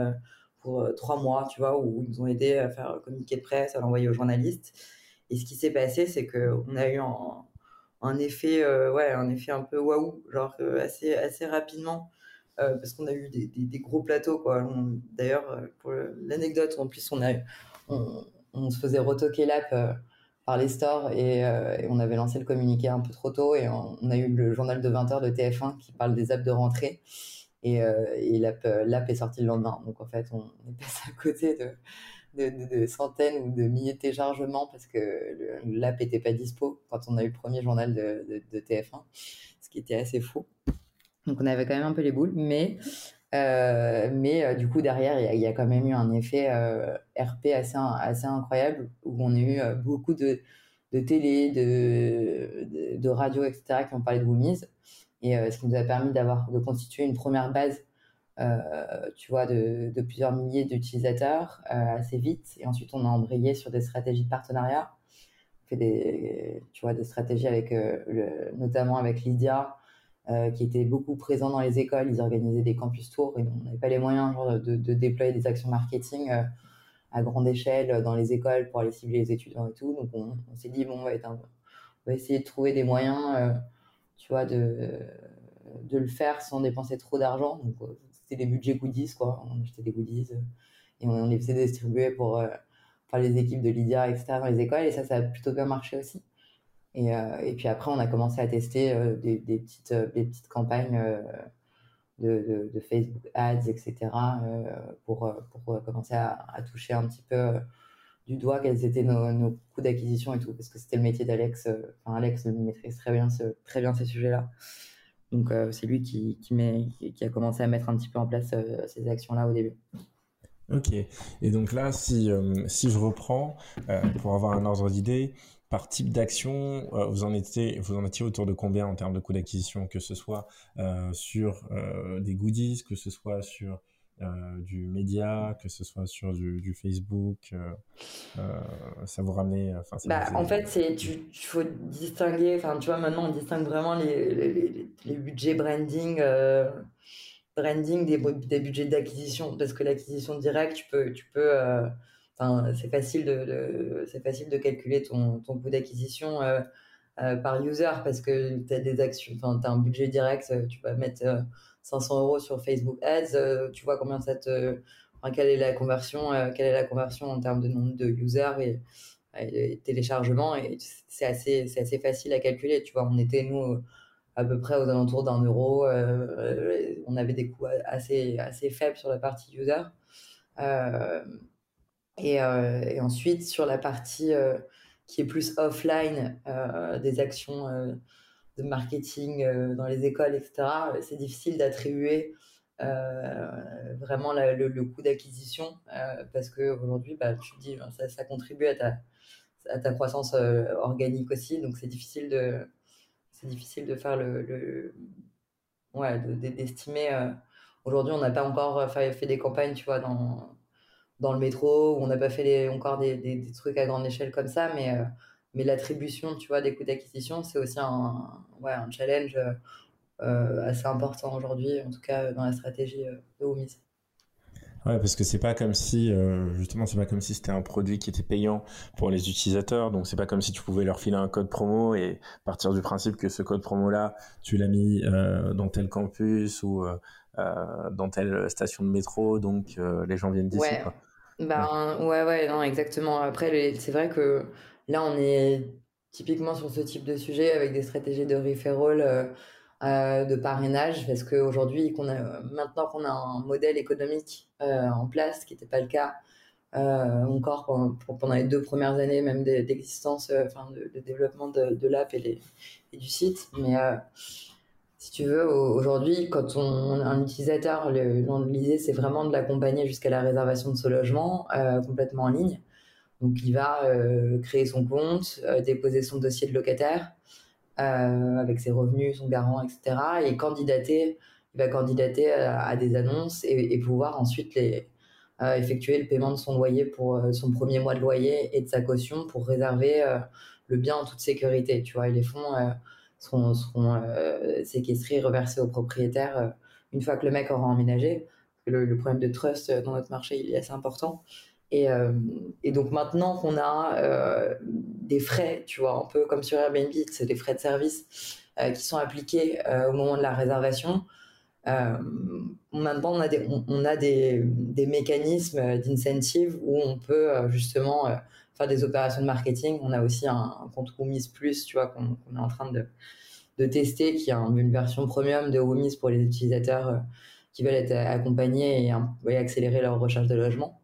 Speaker 2: pour trois mois, tu vois, où ils nous ont aidé à faire un communiqué de presse, à l'envoyer aux journalistes. Et ce qui s'est passé, c'est qu'on a eu un, effet, ouais, un effet un peu waouh, genre assez, assez rapidement. parce qu'on a eu des, des, gros plateaux quoi. D'ailleurs, pour l'anecdote, en plus on a, on, on se faisait retoquer l'app par les stores euh, et, on avait lancé le communiqué un peu trop tôt et on, a eu le journal de 20h de TF1 qui parle des apps de rentrée et, euh, euh, l'app, est sortie le lendemain. Donc en fait, on est passé à côté de, de, centaines ou de milliers de téléchargements parce que l'app n'était pas dispo quand on a eu le premier journal de, TF1, ce qui était assez fou. Donc on avait quand même un peu les boules, mais euh, mais euh, du coup, derrière, il y, a quand même eu un effet euh, RP assez, assez incroyable où on a eu beaucoup de, de télé, de, de, radio, etc., qui ont parlé de Woomies. Et ce qui nous a permis d'avoir, de constituer une première base, tu vois, de, plusieurs milliers d'utilisateurs assez vite. Et ensuite, on a embrayé sur des stratégies de partenariat. On fait des, tu vois, des stratégies avec, le, notamment avec Lydia, euh, qui étaient beaucoup présents dans les écoles. Ils organisaient des campus tours et on n'avait pas les moyens de, de, déployer des actions marketing euh, à grande échelle dans les écoles pour aller cibler les étudiants et tout. Donc on, s'est dit, bon, on va, essayer de trouver des moyens, euh, tu vois, de, de le faire sans dépenser trop d'argent. C'était des budgets goodies, quoi. On achetait des goodies et on, les faisait distribuer pour, par les équipes de Lydia, etc. dans les écoles. Et ça, ça a plutôt bien marché aussi. Et, euh, et, puis après, on a commencé à tester euh, des, petites, euh, des petites campagnes de, Facebook Ads, etc., pour, pour commencer à, toucher un petit peu du doigt quels étaient nos, nos coûts d'acquisition et tout, parce que c'était le métier d'Alex. Enfin, Alex maîtrise très bien, très bien ces sujets-là. Donc, c'est lui qui, a commencé à mettre un petit peu en place ces actions-là au début.
Speaker 1: Ok. Et donc là, si, si je reprends, pour avoir un ordre d'idée, par type d'action, euh, vous en étiez, vous en étiez autour de combien en termes de coût d'acquisition, que ce soit euh, sur euh, des goodies, que ce soit sur du média, que ce soit sur du, Facebook, ça vous ramenait.
Speaker 2: Bah, en fait, c'est il faut distinguer. Enfin, tu vois, maintenant on distingue vraiment les, les, les, budgets branding. branding des, des budgets d'acquisition parce que l'acquisition directe tu peux tu peux c'est facile de, c'est facile de calculer ton, ton coût d'acquisition euh, euh, par user parce que tu as des actions, enfin, tu un budget direct, euh, tu vas mettre 500 euros sur Facebook Ads, tu vois combien ça te, quelle est la conversion, quelle est la conversion en termes de nombre de users et, et téléchargements et c'est assez, c'est assez facile à calculer, tu vois, on était nous à peu près aux alentours d'un euro, on avait des coûts assez, assez faibles sur la partie user. Euh, et, ensuite, sur la partie euh, qui est plus offline, euh, des actions de marketing dans les écoles, etc., c'est difficile d'attribuer vraiment le, coût d'acquisition parce qu'aujourd'hui, bah, tu dis, ça, ça, contribue à ta, à ta croissance organique aussi, donc c'est difficile de c'est difficile de faire le, ouais d'estimer aujourd'hui on n'a pas encore fait, des campagnes tu vois dans dans le métro, où on n'a pas fait encore des, des, trucs à grande échelle comme ça, mais, euh, mais l'attribution, tu vois, des coûts d'acquisition, c'est aussi un, ouais, un challenge euh, assez important aujourd'hui, en tout cas dans la stratégie euh, de Womis.
Speaker 1: Ouais, parce que c'est pas comme si, justement, c'est pas comme si c'était un produit qui était payant pour les utilisateurs. Donc, c'est pas comme si tu pouvais leur filer un code promo et partir du principe que ce code promo-là, tu l'as mis dans tel campus ou dans telle station de métro. Donc, les gens viennent d'ici. Quoi.
Speaker 2: Ben ouais, ouais, non, exactement. Après, c'est vrai que là, on est typiquement sur ce type de sujet avec des stratégies de referral, euh, euh, de parrainage, parce qu'aujourd'hui, qu'on maintenant qu'on a un modèle économique euh, en place, ce qui n'était pas le cas encore pendant, les deux premières années même d'existence, enfin de, développement de, l'app et, du site, mais si tu veux, aujourd'hui, quand on un utilisateur, l'idée c'est vraiment de l'accompagner jusqu'à la réservation de ce logement complètement en ligne. Donc il va euh, créer son compte, euh, déposer son dossier de locataire avec ses revenus, son garant, etc. Et candidater, il va candidater à, des annonces et, pouvoir ensuite effectuer le paiement de son loyer pour son premier mois de loyer et de sa caution pour réserver le bien en toute sécurité. Tu vois, ils les font seront, seront euh, séquestrés, reversés aux propriétaires euh, une fois que le mec aura emménagé. Le, le, problème de trust euh, dans notre marché, il est assez important. Et, et donc maintenant qu'on a des frais, tu vois, un peu comme sur Airbnb, c'est des frais de service qui sont appliqués au moment de la réservation. maintenant, on a des, on, a des, mécanismes d'incentive où on peut justement faire des opérations de marketing. On a aussi un, compte Roomies Plus, tu vois, qu'on est en train de, tester, qui est une version premium de Roomies pour les utilisateurs euh, qui veulent être accompagnés et, accélérer leur recherche de logement.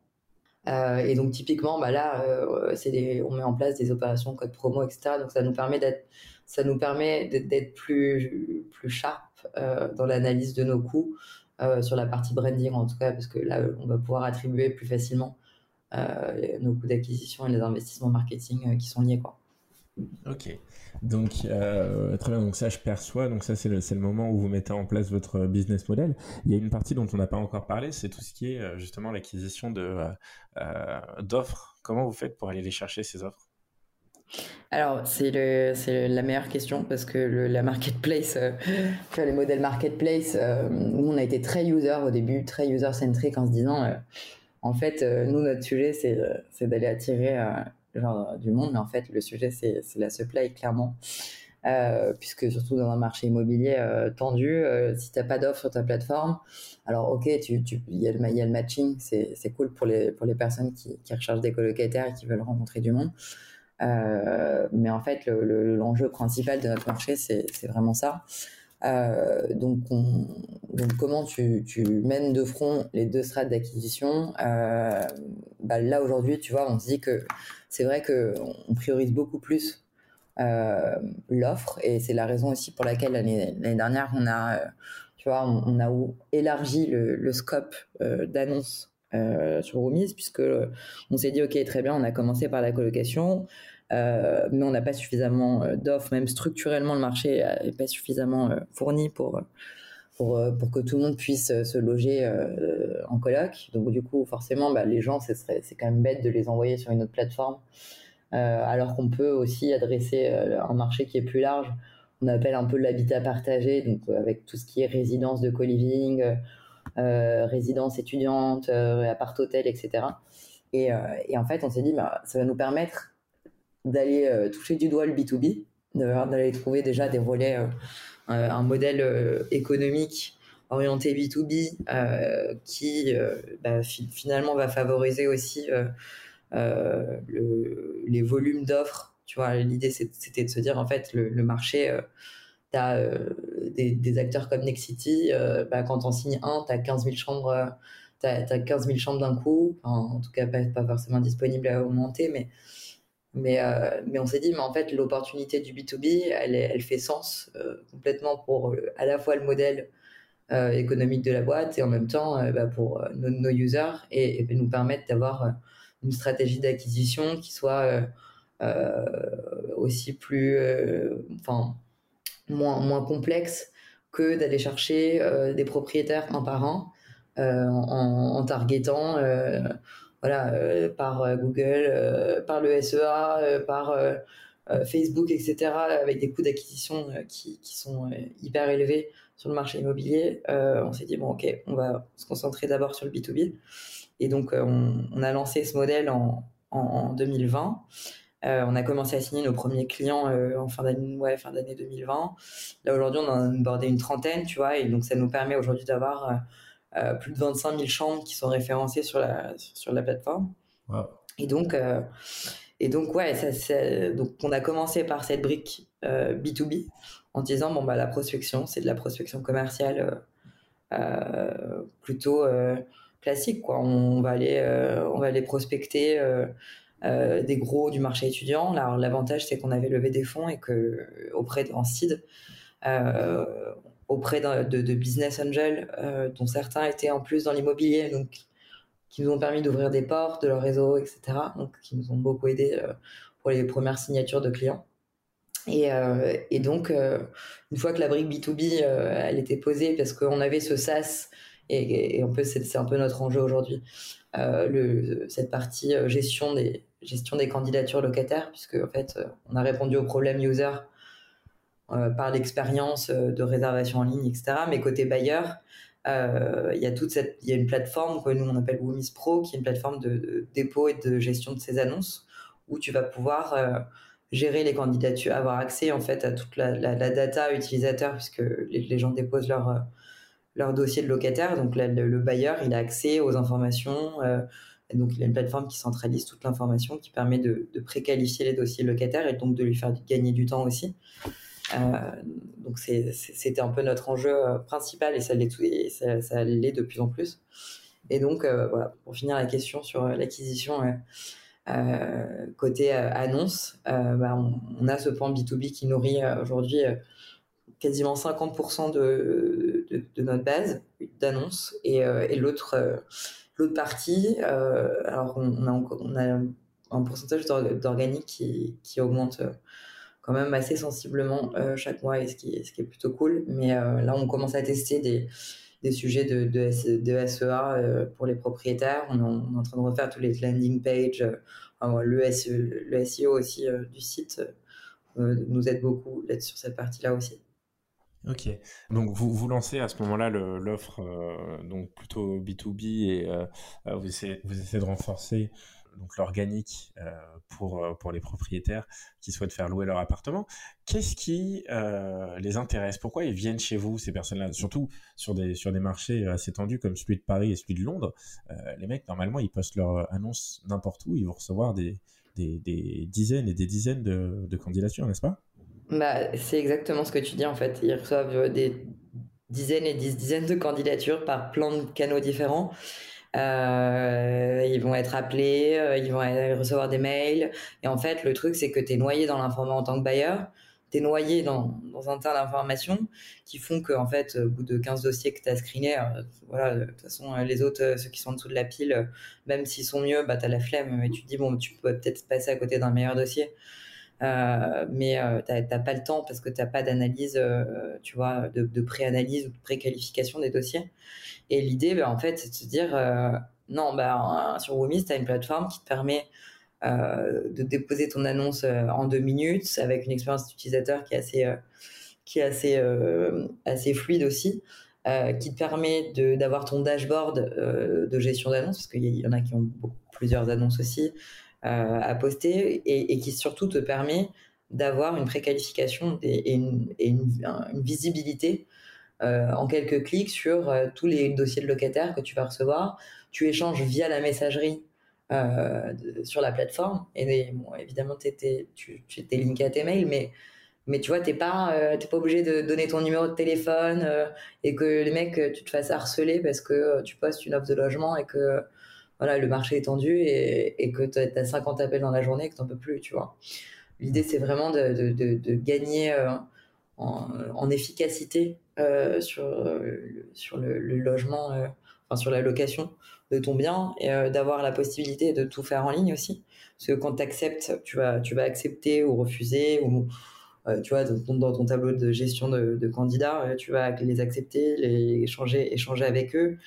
Speaker 2: Euh, et donc typiquement, bah là, euh, on met en place des opérations code promo, etc. Donc ça nous permet d'être, ça nous permet d'être plus plus sharp dans l'analyse de nos coûts sur la partie branding en tout cas, parce que là, on va pouvoir attribuer plus facilement nos coûts d'acquisition et les investissements marketing qui sont liés, quoi.
Speaker 1: Ok. Donc, euh, très bien. Donc, ça, je perçois. Donc, ça, c'est le, moment où vous mettez en place votre business model. Il y a une partie dont on n'a pas encore parlé, c'est tout ce qui est euh, justement l'acquisition de, euh, d'offres. Comment vous faites pour aller les chercher, ces offres?
Speaker 2: Alors, c'est la meilleure question parce que le, la marketplace, euh, les modèles marketplace, euh, nous, on a été très user au début, très user-centric en se disant, en fait, nous, notre sujet, c'est d'aller attirer genre, du monde, mais en fait, le sujet, c'est la supply, clairement. puisque surtout dans un marché immobilier tendu, si tu n'as pas d'offre sur ta plateforme, alors ok, il tu, tu, y, le, y a le matching, c'est cool pour les, pour les personnes qui, qui recherchent des colocataires et qui veulent rencontrer du monde. Euh, mais en fait, l'enjeu principal de notre marché, c'est vraiment ça. Euh, donc, donc, comment tu, mènes de front les deux strates d'acquisition euh, bah Là, aujourd'hui, tu vois, on se dit que c'est vrai qu'on priorise beaucoup plus euh, l'offre et c'est la raison aussi pour laquelle l'année dernière, on a, tu vois, on, a élargi le, scope d'annonce sur Roomies puisque on s'est dit, OK, très bien, on a commencé par la colocation. Euh, mais on n'a pas suffisamment euh, d'offres, même structurellement le marché n'est pas suffisamment euh, fourni pour, pour, que tout le monde puisse se loger en coloc. Donc du coup, forcément, bah, les gens, c'est quand même bête de les envoyer sur une autre plateforme, alors qu'on peut aussi adresser un marché qui est plus large. On appelle un peu l'habitat partagé, donc avec tout ce qui est résidence de co-living, résidence étudiante, appart-hôtel, etc. Et, et, en fait, on s'est dit, bah, ça va nous permettre d'aller euh, toucher du doigt le B2B, d'aller trouver déjà des relais, euh, euh, un modèle économique orienté B2B qui bah, finalement va favoriser aussi le, les volumes d'offres. Tu vois, l'idée c'était de se dire en fait le, marché, tu as des, acteurs comme Nexity, bah, quand on signe un, tu as 15 000 chambres. Tu as, 15 000 chambres d'un coup, en tout cas pas, pas forcément disponibles à augmenter, mais mais, euh, mais on s'est dit, mais en fait, l'opportunité du B2B, elle, elle fait sens euh, complètement pour euh, à la fois le modèle économique de la boîte et en même temps bah, pour nos, users et, et nous permettre d'avoir une stratégie d'acquisition qui soit aussi plus, enfin, moins, moins complexe que d'aller chercher des propriétaires un par un en, en, targetant voilà, euh, par euh, Google, euh, par le SEA, par Facebook, etc., avec des coûts d'acquisition qui, sont hyper élevés sur le marché immobilier, on s'est dit, bon, ok, on va se concentrer d'abord sur le B2B. Et donc, on, a lancé ce modèle en, en, 2020. Euh, on a commencé à signer nos premiers clients en fin d'année ouais, fin d'année 2020. Là aujourd'hui, on en a bordé une trentaine, tu vois, et donc ça nous permet aujourd'hui d'avoir euh, plus de 25 000 chambres qui sont référencées sur la, sur la plateforme. Et donc, euh, et donc, ouais, ça, donc on a commencé par cette brique B2B euh, en disant, bon, bah, la prospection, c'est de la prospection commerciale plutôt classique, quoi. On, va aller, on va aller prospecter des gros du marché étudiant. L'avantage, c'est qu'on avait levé des fonds et que auprès de, en seed, auprès de, business angels, euh, dont certains étaient en plus dans l'immobilier, donc qui nous ont permis d'ouvrir des portes de leur réseau, etc. Donc, qui nous ont beaucoup aidé euh, pour les premières signatures de clients. Et, euh, donc, une fois que la brique B2B, elle était posée, parce qu'on avait ce SaaS, et, peu, c'est un peu notre enjeu aujourd'hui, cette partie gestion des, gestion des candidatures locataires, puisque en fait, on a répondu aux problèmes user par l'expérience euh, de réservation en ligne, etc. Mais côté bailleur, euh, il y a toute cette, il y a une plateforme que nous on appelle Woomis Pro, qui est une plateforme de, dépôt et de gestion de ces annonces, où tu vas pouvoir gérer les candidatures, avoir accès en fait à toute la, data utilisateur, puisque les, gens déposent leur leur dossier de locataire. Donc le, bailleur, il a accès aux informations. donc il a une plateforme qui centralise toute l'information, qui permet de, de préqualifier les dossiers locataires et donc de lui faire gagner du temps aussi. Euh, donc c'était un peu notre enjeu euh, principal et ça l'est de plus en plus. Et donc euh, pour finir la question sur l'acquisition côté annonce, bah, on, a ce point B2B qui nourrit aujourd'hui quasiment 50% de, notre base d'annonces et, l'autre partie, alors on, a, on un pourcentage d'organique qui, augmente quand même assez sensiblement chaque mois, et ce qui, est plutôt cool. Mais là, on commence à tester des, des sujets de, de, de SEA pour les propriétaires. On, est en train de refaire tous les landing pages, le, SEO, SEO aussi du site nous aide beaucoup sur cette partie-là aussi.
Speaker 1: Ok, donc vous, vous lancez à ce moment-là l'offre euh, plutôt B2B et euh, euh, vous, essayez, vous essayez de renforcer donc l'organique pour, pour les propriétaires qui souhaitent faire louer leur appartement. Qu'est-ce qui les intéresse? Pourquoi ils viennent chez vous, ces personnes-là? Surtout sur des, sur des marchés assez tendus comme celui de Paris et celui de Londres. les mecs, normalement, ils postent leur annonce n'importe où, ils vont recevoir des, des, des, dizaines et des dizaines de, candidatures, n'est-ce pas?
Speaker 2: Bah, c'est exactement ce que tu dis en fait. Ils reçoivent euh, des dizaines et dix dizaines de candidatures par plein de canaux différents. Euh, ils vont être appelés, euh, ils vont recevoir des mails. Et en fait, le truc, c'est que tu es noyé dans l'information en tant que bailleur. Tu es noyé dans, dans un tas d'informations qui font que, en fait, au bout de 15 dossiers que tu as screenés, voilà, de toute façon, les autres, ceux qui sont en dessous de la pile, même s'ils sont mieux, bah, tu as la flemme et tu te dis, bon, tu peux peut-être passer à côté d'un meilleur dossier. Euh, mais euh, tu n'as pas le temps parce que tu n'as pas d'analyse, euh, tu vois, de, de pré-analyse ou de pré-qualification des dossiers. Et l'idée, ben, en fait, c'est de se dire, non, bah, sur Womis, tu as une plateforme qui te permet de déposer ton annonce en deux minutes avec une expérience d'utilisateur qui est assez, qui est assez, fluide aussi. qui te permet d'avoir ton dashboard de gestion d'annonces, parce qu'il y, en a qui ont plusieurs annonces aussi, euh, à poster et, qui surtout te permet d'avoir une préqualification et, une, visibilité euh, en quelques clics sur euh, tous les dossiers de locataires que tu vas recevoir. Tu échanges via la messagerie sur la plateforme. Et bon, évidemment, tu, tu étais linké à tes mails, mais, mais tu vois, tu n'es pas, pas obligé de donner ton numéro de téléphone et que les mecs, tu te fasses harceler parce que tu postes une offre de logement et que voilà, le marché est tendu et, que tu as 50 appels dans la journée et que tu n'en peux plus, tu vois. L'idée, c'est vraiment de, de, gagner euh, en, efficacité euh, sur, sur le, logement, euh, enfin sur la location de ton bien et d'avoir la possibilité de tout faire en ligne aussi. Parce que quand tu acceptes, tu vas, tu vas accepter ou refuser ou tu vois, dans ton tableau de gestion de, de, candidats, tu vas les accepter, les échanger, échanger avec eux,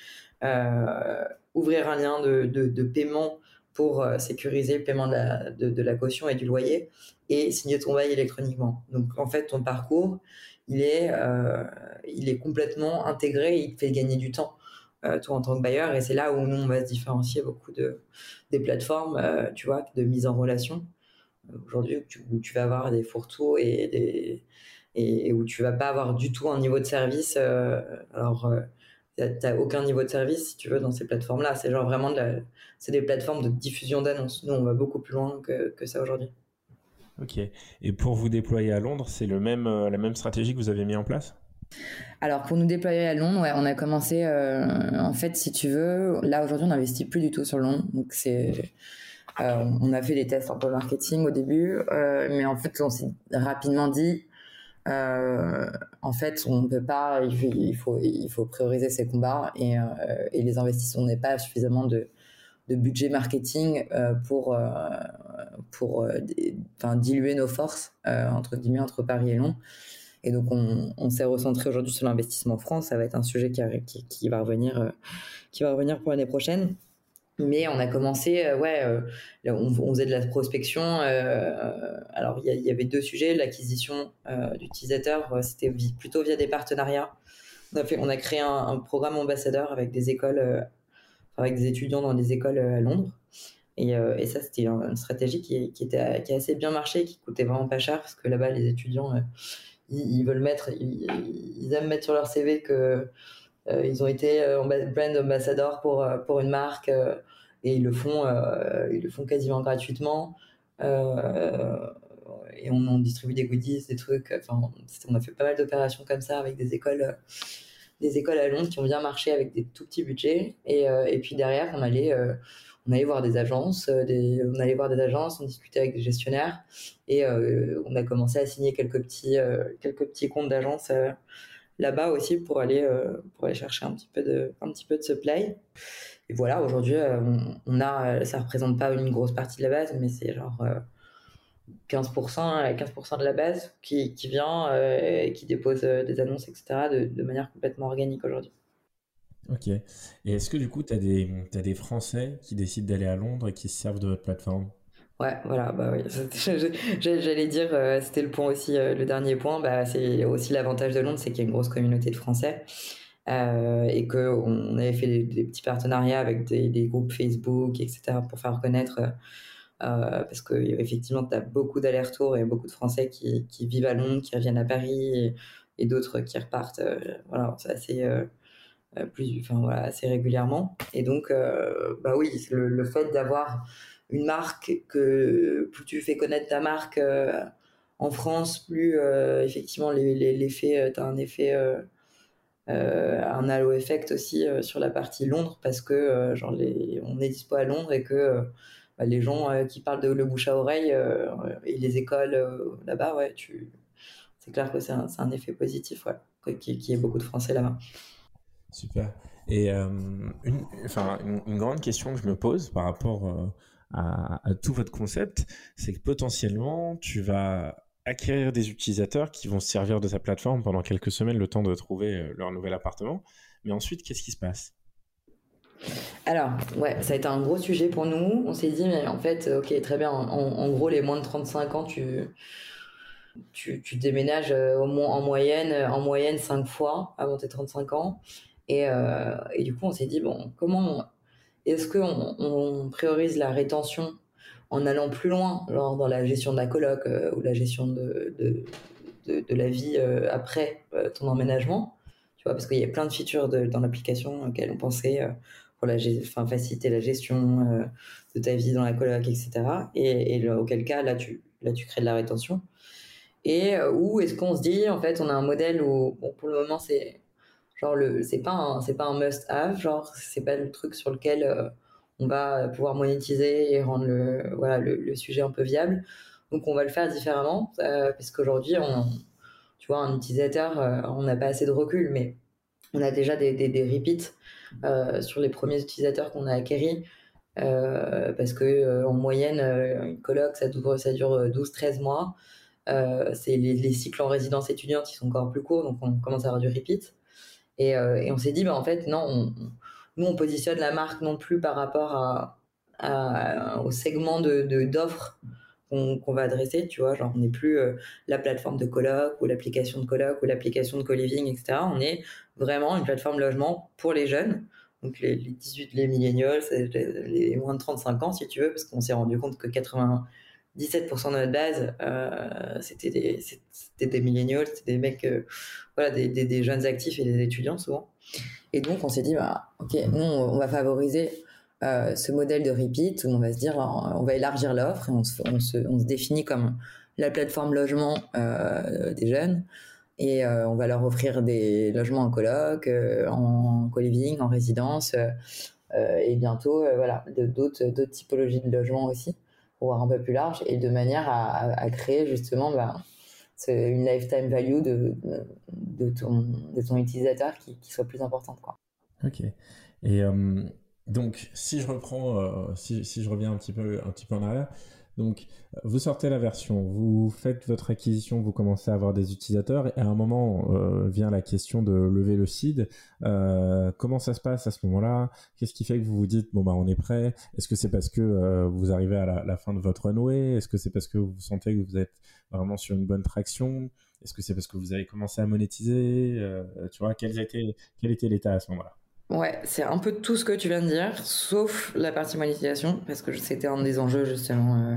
Speaker 2: ouvrir un lien de, de, paiement pour euh, sécuriser le paiement de la, de, la, caution et du loyer et signer ton bail électroniquement. Donc en fait, ton parcours, il est, euh, il est complètement intégré, il te fait gagner du temps, euh, toi en tant que bailleur, et c'est là où nous, on va se différencier beaucoup de, des plateformes, tu vois, de mise en relation. Aujourd'hui, où, tu vas avoir des fourre-tout et, et, où tu vas pas avoir du tout un niveau de service. alors, t'as aucun niveau de service si tu veux dans ces plateformes là c'est genre vraiment de la... c'est des plateformes de diffusion d'annonces. Nous on va beaucoup plus loin que, que ça aujourd'hui.
Speaker 1: Ok. Et pour vous déployer à Londres c'est le même euh, la même stratégie que vous avez mis en place?
Speaker 2: Alors pour nous déployer à Londres ouais, on a commencé euh, en fait si tu veux là aujourd'hui on n'investit plus du tout sur Londres. Donc c'est euh, on a fait des tests un peu marketing au début mais en fait on s'est rapidement dit euh, en fait, on ne peut pas, il faut, prioriser ses combats et, euh, et les investisseurs n'ont pas suffisamment de, budget marketing euh, pour, diluer nos forces, entre Paris et Londres. Et donc, on, on s'est recentré aujourd'hui sur l'investissement en France. Ça va être un sujet qui va revenir pour l'année prochaine. Mais on a commencé, euh, ouais, euh, on, faisait de la prospection. Euh, alors, il y, avait deux sujets. L'acquisition d'utilisateurs, c'était plutôt via des partenariats. On a, fait, on a créé un, programme ambassadeur avec des écoles, avec des étudiants dans des écoles à Londres. Et, ça, c'était une stratégie qui, était, a assez bien marché, qui coûtait vraiment pas cher, parce que là-bas, les étudiants, ils, veulent mettre, ils, aiment mettre sur leur CV que ils ont été euh, brand ambassador pour, euh, pour une marque et ils le font, ils le font quasiment gratuitement. et on, on, distribue des goodies, des trucs. Enfin, on a fait pas mal d'opérations comme ça avec des écoles des écoles à Londres qui ont bien marché avec des tout petits budgets. Et, et puis derrière, on allait, on allait voir des agences, on allait voir des agences, on discutait avec des gestionnaires et on a commencé à signer quelques petits, quelques petits comptes d'agences là-bas aussi pour aller, pour aller chercher un petit peu de, un petit peu de supply. Et voilà, aujourd'hui, on, a, ça représente pas une grosse partie de la base, mais c'est genre 15%, 15 de la base qui, qui vient et qui dépose des annonces, etc., de, manière complètement organique aujourd'hui.
Speaker 1: Ok. Et est-ce que du coup, tu as as des Français qui décident d'aller à Londres et qui se servent de votre plateforme?
Speaker 2: Ouais, voilà, bah oui. *laughs* J'allais dire, euh, c'était le point aussi, euh, le dernier point, bah, c'est aussi l'avantage de Londres, c'est qu'il y a une grosse communauté de Français euh, et qu'on avait fait des, petits partenariats avec des, groupes Facebook, etc., pour faire connaître, parce qu'effectivement, tu as beaucoup d'allers-retours et beaucoup de Français qui, qui, vivent à Londres, qui reviennent à Paris et, d'autres qui repartent. voilà, c'est assez plus, enfin, voilà, assez régulièrement. Et donc, bah oui, le, fait d'avoir une marque que plus tu fais connaître ta marque euh, en France, plus effectivement l'effet, tu as un effet, un halo effect aussi sur la partie Londres parce que genre les, on est dispo à Londres et que bah, les gens qui parlent de le bouche à oreille et les écoles là-bas, ouais, c'est clair que c'est un, un, effet positif, ouais, qu'il qui y ait beaucoup de Français là-bas.
Speaker 1: Super. Et euh, enfin, une, grande question que je me pose par rapport euh, à, tout votre concept, c'est que potentiellement, tu vas acquérir des utilisateurs qui vont se servir de ta plateforme pendant quelques semaines, le temps de trouver euh, leur nouvel appartement. Mais ensuite, qu'est-ce qui se passe?
Speaker 2: Alors, ouais, ça a été un gros sujet pour nous. On s'est dit, mais en fait, ok, très bien. En, gros, les moins de 35 ans, tu, tu, déménages moins en moyenne, en moyenne 5 fois avant tes 35 ans. Euh, et du coup, on s'est dit, bon, comment est-ce qu'on on priorise la rétention en allant plus loin genre dans la gestion de la coloc euh, ou la gestion de, de, la vie euh, après ton emménagement? Tu vois parce qu'il y a plein de features dans l'application auxquelles on pensait pour la faciliter la gestion de ta vie dans la coloc etc et, et auquel cas là tu là tu crées de la rétention. Et où est-ce qu'on se dit en fait on a un modèle où bon pour le moment c'est Genre, le, c'est pas un, c'est pas un must-have, genre, c'est pas le truc sur lequel euh, on va pouvoir monétiser et rendre le, voilà, le, sujet un peu viable. Donc, on va le faire différemment, euh, parce qu'aujourd'hui, tu vois, un utilisateur, euh, on n'a pas assez de recul, mais on a déjà des, des, repeats sur les premiers utilisateurs qu'on a acquéris. parce que en moyenne, une coloc, ça dure, ça dure 12-13 mois. c'est les, les, cycles en résidence étudiante qui sont encore plus courts, donc on commence à avoir du repeat. Euh, et, on s'est dit, bah, en fait, non, nous, on positionne la marque non plus par rapport au segment de, d'offres qu'on, va adresser, tu vois, genre on n'est plus euh, la plateforme de coloc ou l'application de coloc ou l'application de co-living, etc. On est vraiment une plateforme logement pour les jeunes, donc les, 18, les millennials, les moins de 35 ans si tu veux, parce qu'on s'est rendu compte que 80, 17% de notre base, euh, c'était des, millennials, c'était des mecs, euh, voilà, des, jeunes actifs et des étudiants souvent. Et donc, on s'est dit, bah, ok, nous, on va favoriser euh, ce modèle de repeat où on va se dire, on va élargir l'offre et on se, définit comme la plateforme logement des jeunes et on va leur offrir des logements en coloc, en co-living, en résidence et bientôt, voilà, d'autres typologies de logements aussi pour voir un peu plus large et de manière à, à, créer justement bah, une lifetime value de, de, ton, de ton utilisateur qui, qui, soit plus importante. Quoi.
Speaker 1: Ok. Et euh, donc, si je reprends, euh, si, si, je reviens un petit peu, un petit peu en arrière, donc, vous sortez la version, vous faites votre acquisition, vous commencez à avoir des utilisateurs, et à un moment euh, vient la question de lever le seed. Euh, comment ça se passe à ce moment-là? Qu'est-ce qui fait que vous vous dites bon bah on est prêt? Est-ce que c'est parce que euh, vous arrivez à la, fin de votre runway? Est-ce que c'est parce que vous sentez que vous êtes vraiment sur une bonne traction? Est-ce que c'est parce que vous avez commencé à monétiser? Tu vois, quel était l'état à ce moment-là?
Speaker 2: Ouais, c'est un peu tout ce que tu viens de dire, sauf la partie monétisation, parce que c'était un des enjeux justement euh,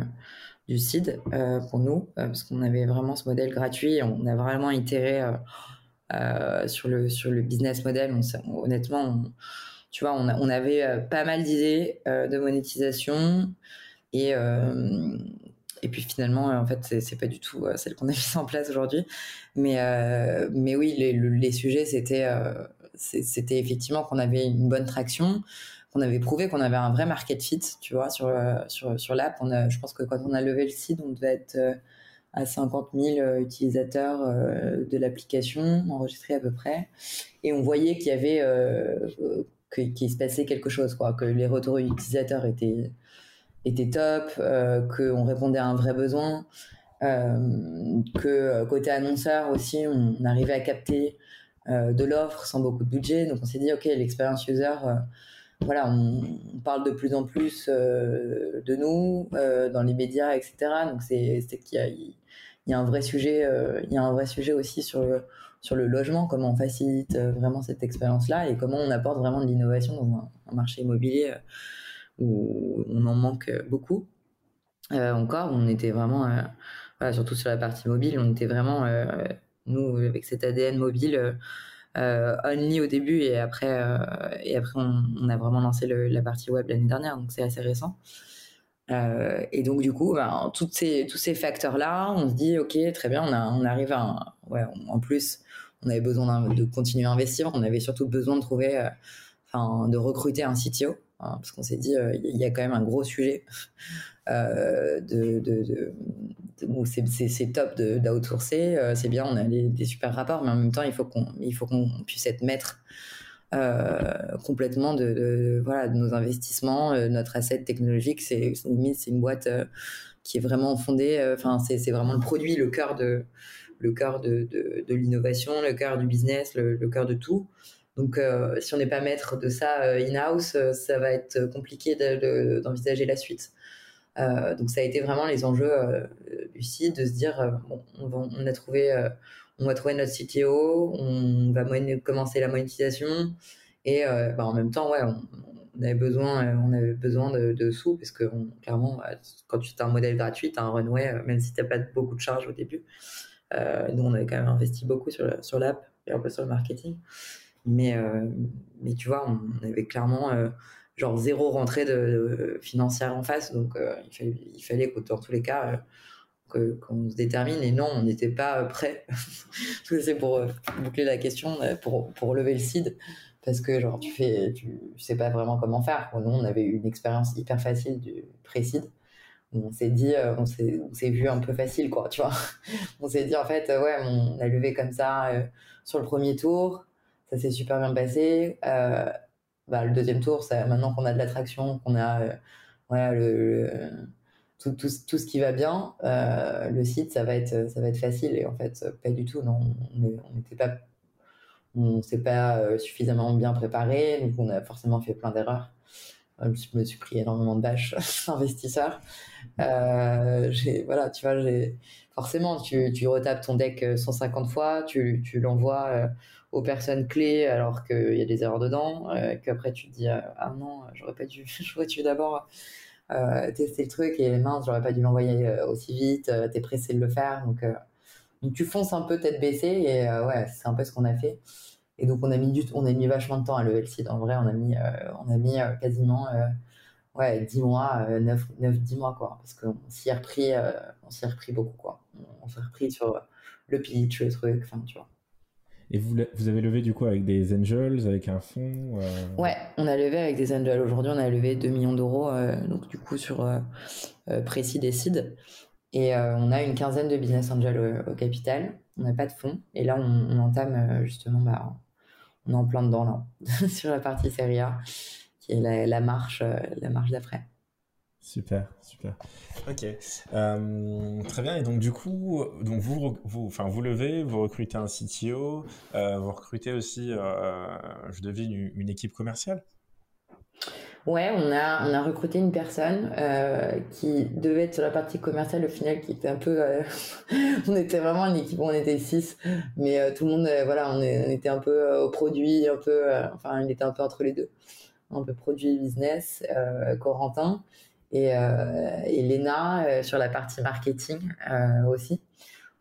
Speaker 2: du CID euh, pour nous, euh, parce qu'on avait vraiment ce modèle gratuit, on a vraiment itéré sur, le, sur le business model. honnêtement, tu vois, on, on avait pas mal d'idées de monétisation et, et puis finalement, en fait, c'est pas du tout celle qu'on a *laughs* mise en place aujourd'hui. Mais, mais oui, les, les sujets, c'était c'était effectivement qu'on avait une bonne traction, qu'on avait prouvé qu'on avait un vrai market fit, tu vois, sur, euh, sur, sur l'app. je pense que quand on a levé le site, on devait être à 50 000 utilisateurs de l'application, enregistrés à peu près. Et on voyait qu'il y avait, se passait quelque chose, quoi, que les retours utilisateurs étaient, étaient top, qu'on répondait à un vrai besoin. que côté annonceur aussi, on arrivait à capter de l'offre sans beaucoup de budget. Donc on s'est dit, OK, l'expérience user, voilà, on, parle de plus en plus euh, de nous euh, dans les médias, etc. Donc c'est qu'il y a, y a un vrai sujet, euh, il y a un vrai sujet aussi sur le, sur le logement, comment on facilite vraiment cette expérience-là et comment on apporte vraiment de l'innovation dans un, marché immobilier où on en manque beaucoup. encore, on était vraiment, surtout sur la partie mobile, on était vraiment, nous, avec cet ADN mobile, euh, only au début et après, euh, et après on, a vraiment lancé la partie web l'année dernière, donc c'est assez récent. Euh, et donc du coup, ben, toutes ces, tous ces facteurs-là, on se dit ok, très bien, on, a, on arrive à, en plus, on avait besoin de continuer à investir, on avait surtout besoin de trouver, de recruter un CTO, hein, parce qu'on s'est dit il y a quand même un gros sujet *laughs* de, de, de, c'est top d'outsourcer, euh, c'est bien, on a des super rapports, mais en même temps, il faut qu'on qu'on puisse être maître euh, complètement de, voilà, de nos investissements, euh, notre asset technologique. C'est une boîte qui est vraiment fondée, enfin, c'est vraiment le produit, le cœur de, le cœur de, de, l'innovation, le cœur du business, le cœur de tout. Donc, si on n'est pas maître de ça in-house, ça va être compliqué d'envisager la suite. Euh, donc ça a été vraiment les enjeux euh, de se dire euh, on, va, a trouvé trouver notre CTO, on va commencer la monétisation. Et bah, en même temps ouais on, avait besoin de, sous parce que clairement bah, quand tu as un modèle gratuit tu as un runway même si tu n'as pas beaucoup de charges au début. Nous on avait quand même investi beaucoup sur l'app et un peu sur le marketing mais mais tu vois on avait clairement genre zéro rentrée de, financière en face. Donc, euh, il, fallait, il que dans tous les cas, euh, qu'on se détermine. Et non, on n'était pas prêt. *laughs* c'est pour euh, boucler la question, pour, pour lever le seed. Parce que, genre, tu fais, tu, sais pas vraiment comment faire. Nous, on avait eu une expérience hyper facile du pré-seed. On s'est dit, vu un peu facile, quoi, tu vois. *laughs* on s'est dit, en fait, ouais, on a levé comme ça sur le premier tour. Ça s'est super bien passé. Bah, le deuxième tour, ça, maintenant qu'on a de l'attraction, qu'on a euh, le, tout, tout, tout, ce qui va bien, euh, le site, ça va, être, ça va être facile. Et en fait, pas du tout. Non, on n'était pas, on s'est pas euh, suffisamment bien préparé. Donc, on a forcément fait plein d'erreurs. Je me suis pris énormément de bâches *laughs* investisseurs. voilà, tu vois, forcément, tu, tu retapes ton deck 150 fois, tu, tu l'envoies aux personnes clés alors qu'il y a des erreurs dedans, euh, qu'après tu te dis euh, ah non, j'aurais pas dû, *laughs* j'aurais dû d'abord euh, tester le truc et mince, j'aurais pas dû l'envoyer aussi vite, t'es pressé de le faire, donc, donc tu fonces un peu tête baissée et ouais, c'est un peu ce qu'on a fait. Et donc on a mis du, on a mis vachement de temps à lever le. En vrai, on a mis, on a mis quasiment ouais 10 mois, 9, 9 10 mois quoi, parce qu'on s'y est repris, on s'y repris beaucoup quoi. On, on s'est repris sur le pitch, le truc, enfin tu vois.
Speaker 1: Et vous, vous avez levé du coup avec des angels, avec un fonds euh...
Speaker 2: Ouais, on a levé avec des angels. Aujourd'hui, on a levé 2 millions d'euros, euh, donc du coup sur euh, euh Précis Décide. Et on a une quinzaine de business angels au, capital. On n'a pas de fonds. Et là, on, entame justement, bah, on est en plein dedans là, *laughs* sur la partie série A, qui est la marche, la marche d'après.
Speaker 1: Super, super. Ok, euh, très bien. Et donc du coup, donc vous, vous, enfin vous levez, vous recrutez un CTO, euh, vous recrutez aussi, euh, je devine, une, équipe commerciale?
Speaker 2: Ouais, on a on a recruté une personne qui devait être sur la partie commerciale au final, qui était un peu, *laughs* on était vraiment une équipe, on était six, mais tout le monde, voilà, on, on, était un peu au produit, un peu, enfin, il était un peu entre les deux, un peu produit business, Corentin et, euh, et Léna euh, sur la partie marketing euh, aussi.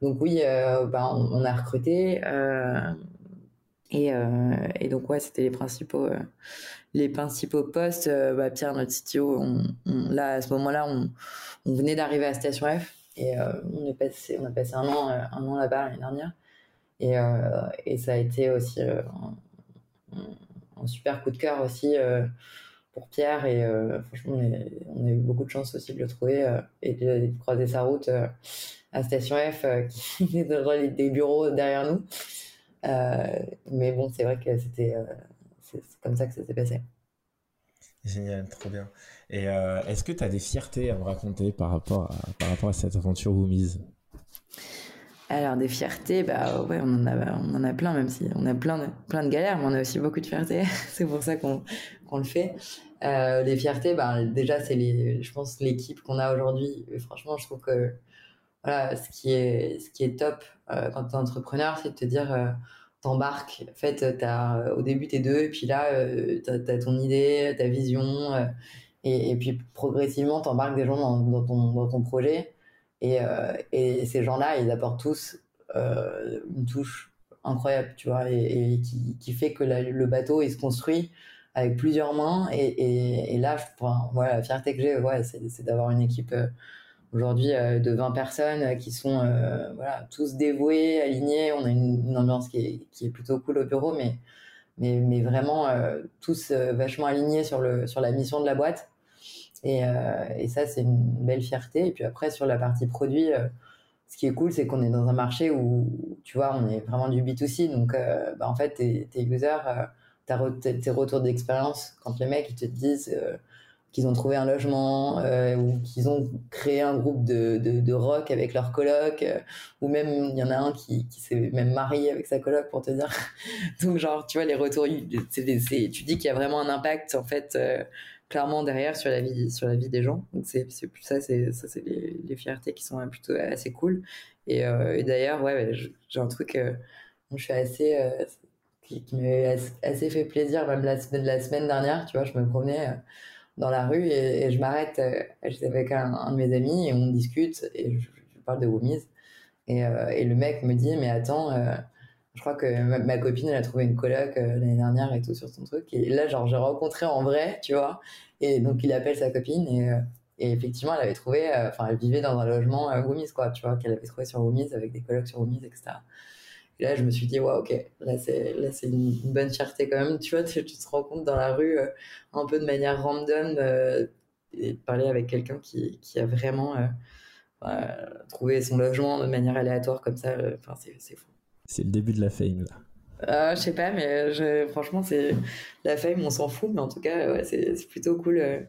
Speaker 2: Donc oui, bah, on, a recruté et, donc ouais, c'était les principaux les principaux postes. Bah, Pierre, notre CTO, là à ce moment-là, on, venait d'arriver à Station F et on est passé on a passé un an un an là-bas l'année dernière et, ça a été aussi un, super coup de cœur aussi pour Pierre. Et franchement, on, a eu beaucoup de chance aussi de le trouver et de, croiser sa route à Station F, qui *laughs* est dans des bureaux derrière nous. mais bon, c'est vrai que c'était c'est comme ça que ça s'est passé.
Speaker 1: Génial, trop bien. Et est-ce que tu as des fiertés à me raconter par rapport à, par rapport à cette aventure Woomies
Speaker 2: alors des fiertés, bah ouais, on en a, on en a plein, même si on a plein de, plein de galères, mais on a aussi beaucoup de fiertés. *laughs* c'est pour ça qu'on le fait. Euh, les fiertés, bah déjà c'est les, je pense l'équipe qu'on a aujourd'hui. Franchement, je trouve que voilà, ce qui est, ce qui est top euh, quand tu es entrepreneur, c'est de te dire euh, t'embarques. En fait, au début t'es deux, et puis là euh, t'as as ton idée, ta vision, euh, et, puis progressivement t'embarques des gens dans, ton, dans ton projet. Et, euh, et ces gens-là, ils apportent tous euh, une touche incroyable, tu vois, et, qui, fait que le bateau, il se construit avec plusieurs mains. Et, là, enfin, voilà, la fierté que j'ai, ouais, c'est d'avoir une équipe euh, aujourd'hui de 20 personnes qui sont tous dévoués, alignés. On a une, ambiance qui est, qui est plutôt cool au bureau, mais, mais, mais vraiment tous vachement alignés sur, le, sur la mission de la boîte. Et, euh, et ça, c'est une belle fierté. Et puis après, sur la partie produit, euh, ce qui est cool, c'est qu'on est dans un marché où, tu vois, on est vraiment du B2C. Donc, euh, bah, en fait, tes, users, tes retours d'expérience, quand les mecs ils te disent qu'ils ont trouvé un logement ou qu'ils ont créé un groupe de, de, rock avec leur coloc ou même il y en a un qui, s'est même marié avec sa coloc pour te dire *laughs* donc genre tu vois les retours tu dis qu'il y a vraiment un impact en fait clairement derrière sur la vie sur la vie des gens. Donc c'est c'est ça c'est ça c'est les, les, fiertés qui sont plutôt assez cool. Et, euh, d'ailleurs ouais j'ai un truc euh, je suis assez euh, qui, m'a assez fait plaisir même la semaine la semaine dernière tu vois je me promenais dans la rue et, je m'arrête j'étais avec un, de mes amis et on discute et je, je parle de Womies. Et, et le mec me dit mais attends je crois que ma, copine elle a trouvé une coloc euh, l'année dernière et tout sur son truc. Et là genre j'ai rencontré en vrai tu vois. Et donc il appelle sa copine et, euh, effectivement elle avait trouvé euh, enfin elle vivait dans un logement Woomies quoi tu vois qu'elle avait trouvé sur Woomies avec des colocs sur Woomies etc et là je me suis dit ouais ok là c'est là c'est une, bonne fierté quand même tu vois tu, te rends compte dans la rue un peu de manière random et de parler avec quelqu'un qui, qui a vraiment trouvé son logement de manière aléatoire comme ça enfin c'est fou
Speaker 1: c'est le début de la fame là.
Speaker 2: Euh, je sais pas, mais je, franchement, c'est la fame, on s'en fout, mais en tout cas, ouais, c'est plutôt cool. Euh,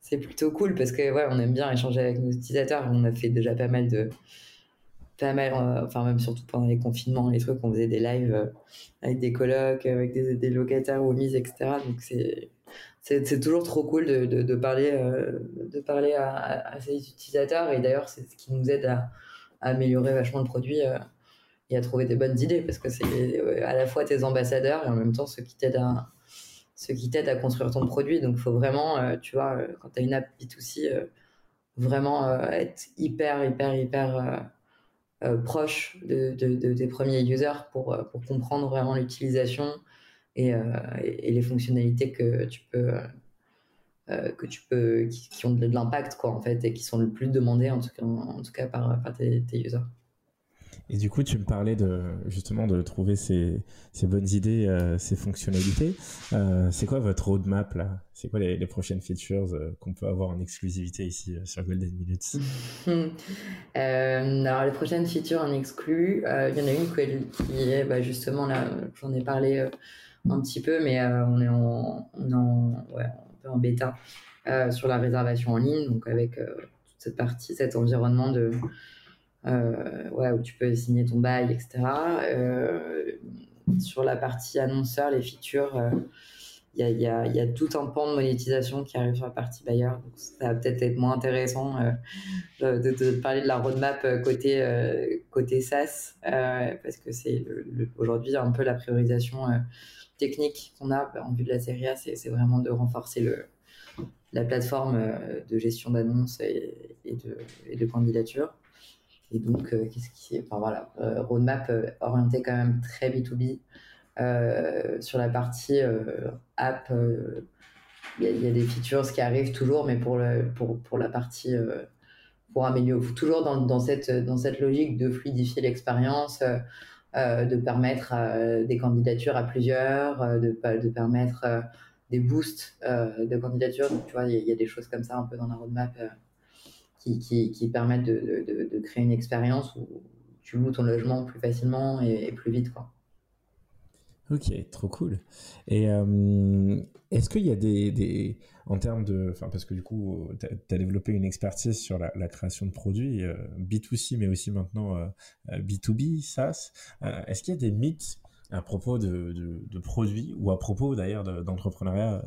Speaker 2: c'est plutôt cool parce que ouais, on aime bien échanger avec nos utilisateurs. On a fait déjà pas mal de, pas mal, euh, enfin même surtout pendant les confinements, les trucs, on faisait des lives euh, avec des colocs, avec des, des locataires ou mises, etc. Donc c'est c'est toujours trop cool de, de, parler, euh, de parler à, à, ces utilisateurs et d'ailleurs c'est ce qui nous aide à, améliorer vachement le produit et à trouver des bonnes idées parce que c'est à la fois tes ambassadeurs et en même temps ceux qui t'aident à ceux qui t'aident à construire ton produit donc il faut vraiment euh, tu vois euh, quand tu as une app B2C euh, vraiment euh, être hyper hyper hyper euh, euh, proche de, tes premiers users pour, pour comprendre vraiment l'utilisation et, et, les fonctionnalités que tu peux que tu peux qui, ont de, l'impact quoi en fait et qui sont le plus demandés en tout cas, en, tout cas par, par tes users.
Speaker 1: Et du coup, tu me parlais de justement de trouver ces, bonnes idées, euh, ces fonctionnalités. Euh, c'est quoi votre roadmap là? C'est quoi les, prochaines features euh, qu'on peut avoir en exclusivité ici sur Golden Minutes? *laughs*
Speaker 2: Alors les prochaines features en exclu, il y en a une qui est bah, justement là, j'en ai parlé un petit peu, mais on est en, on un peu en bêta sur la réservation en ligne, donc avec toute cette partie, cet environnement de euh, ouais, où tu peux signer ton bail, etc. Euh, sur la partie annonceur, les features, il euh, y, a, y, y, a, tout un pan de monétisation qui arrive sur la partie bailleur. Donc ça va peut-être être moins intéressant euh, de, parler de la roadmap côté, côté SaaS, parce que c'est aujourd'hui un peu la priorisation technique qu'on a en vue de la série A, c'est vraiment de renforcer le, la plateforme de gestion d'annonces et, et, de, et de candidature. Et donc, euh, qu'est-ce qui. Enfin voilà, euh, roadmap euh, orienté quand même très B2B. sur la partie app, il y, a des features qui arrivent toujours, mais pour, le, pour, pour la partie. pour améliorer, toujours dans, dans, cette, dans cette logique de fluidifier l'expérience, de permettre des candidatures à plusieurs, de, de permettre des boosts de candidature. Donc, tu vois, il y, a des choses comme ça un peu dans la roadmap qui, permettent de, créer une expérience où tu loues ton logement plus facilement et, plus vite.
Speaker 1: Ok, trop cool. Et est-ce qu'il y a des, en termes de, parce que du coup, tu as, développé une expertise sur la, création de produits B2C, mais aussi maintenant B2B, SaaS. Est-ce qu'il y a des mythes à propos de, de, produits ou à propos d'ailleurs d'entrepreneuriat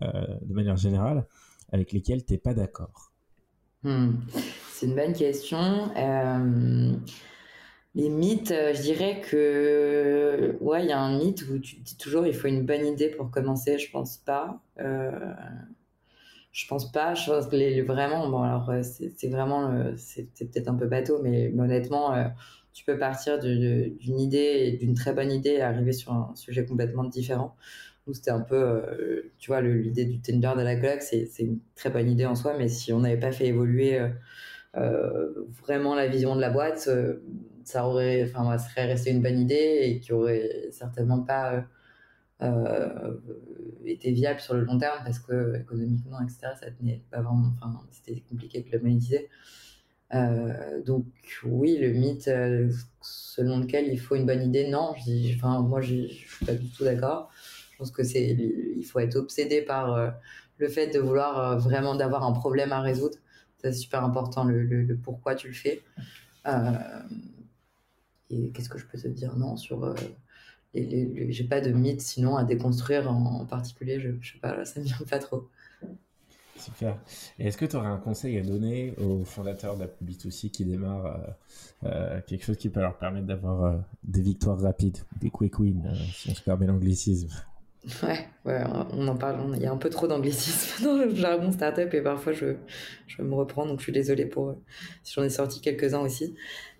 Speaker 1: de manière générale avec lesquels tu n'es pas d'accord?
Speaker 2: Hmm. C'est une bonne question. Les mythes, euh, je dirais que ouais, il y a un mythe où tu dis toujours il faut une bonne idée pour commencer. Je pense pas. Euh, je pense pas. Je pense que vraiment, bon alors euh, c'est vraiment, c'est peut-être un peu bateau, mais, honnêtement, tu peux partir d'une idée, d'une très bonne idée, et arriver sur un sujet complètement différent. C'était un peu, tu vois, l'idée du Tinder de la cloque, c'est une très bonne idée en soi, mais si on n'avait pas fait évoluer vraiment la vision de la boîte ça aurait, enfin, serait resté une bonne idée et qui aurait certainement pas euh, euh, été viable sur le long terme parce que économiquement, etc., ça tenait pas vraiment, enfin, c'était compliqué de le monétiser. Euh, donc oui, le mythe selon lequel il faut une bonne idée, non, je enfin, moi je suis pas du tout d'accord. Je pense que c'est, il faut être obsédé par le fait de vouloir vraiment d'avoir un problème à résoudre. C'est super important le, pourquoi tu le fais. Et qu'est-ce que je peux te dire? Non, sur. Euh, j'ai pas de mythe sinon à déconstruire en, particulier, je, je sais pas, ça me vient pas trop.
Speaker 1: Super. Est-ce que tu aurais un conseil à donner aux fondateurs d'App2C qui démarrent euh, euh, quelque chose qui peut leur permettre d'avoir des victoires rapides, des quick wins, si on se permet l'anglicisme?
Speaker 2: Ouais, ouais, on en parle. Il y a un peu trop d'anglicisme *laughs* dans le jargon startup et parfois je, je me reprends, donc je suis désolée pour si j'en ai sorti quelques-uns aussi.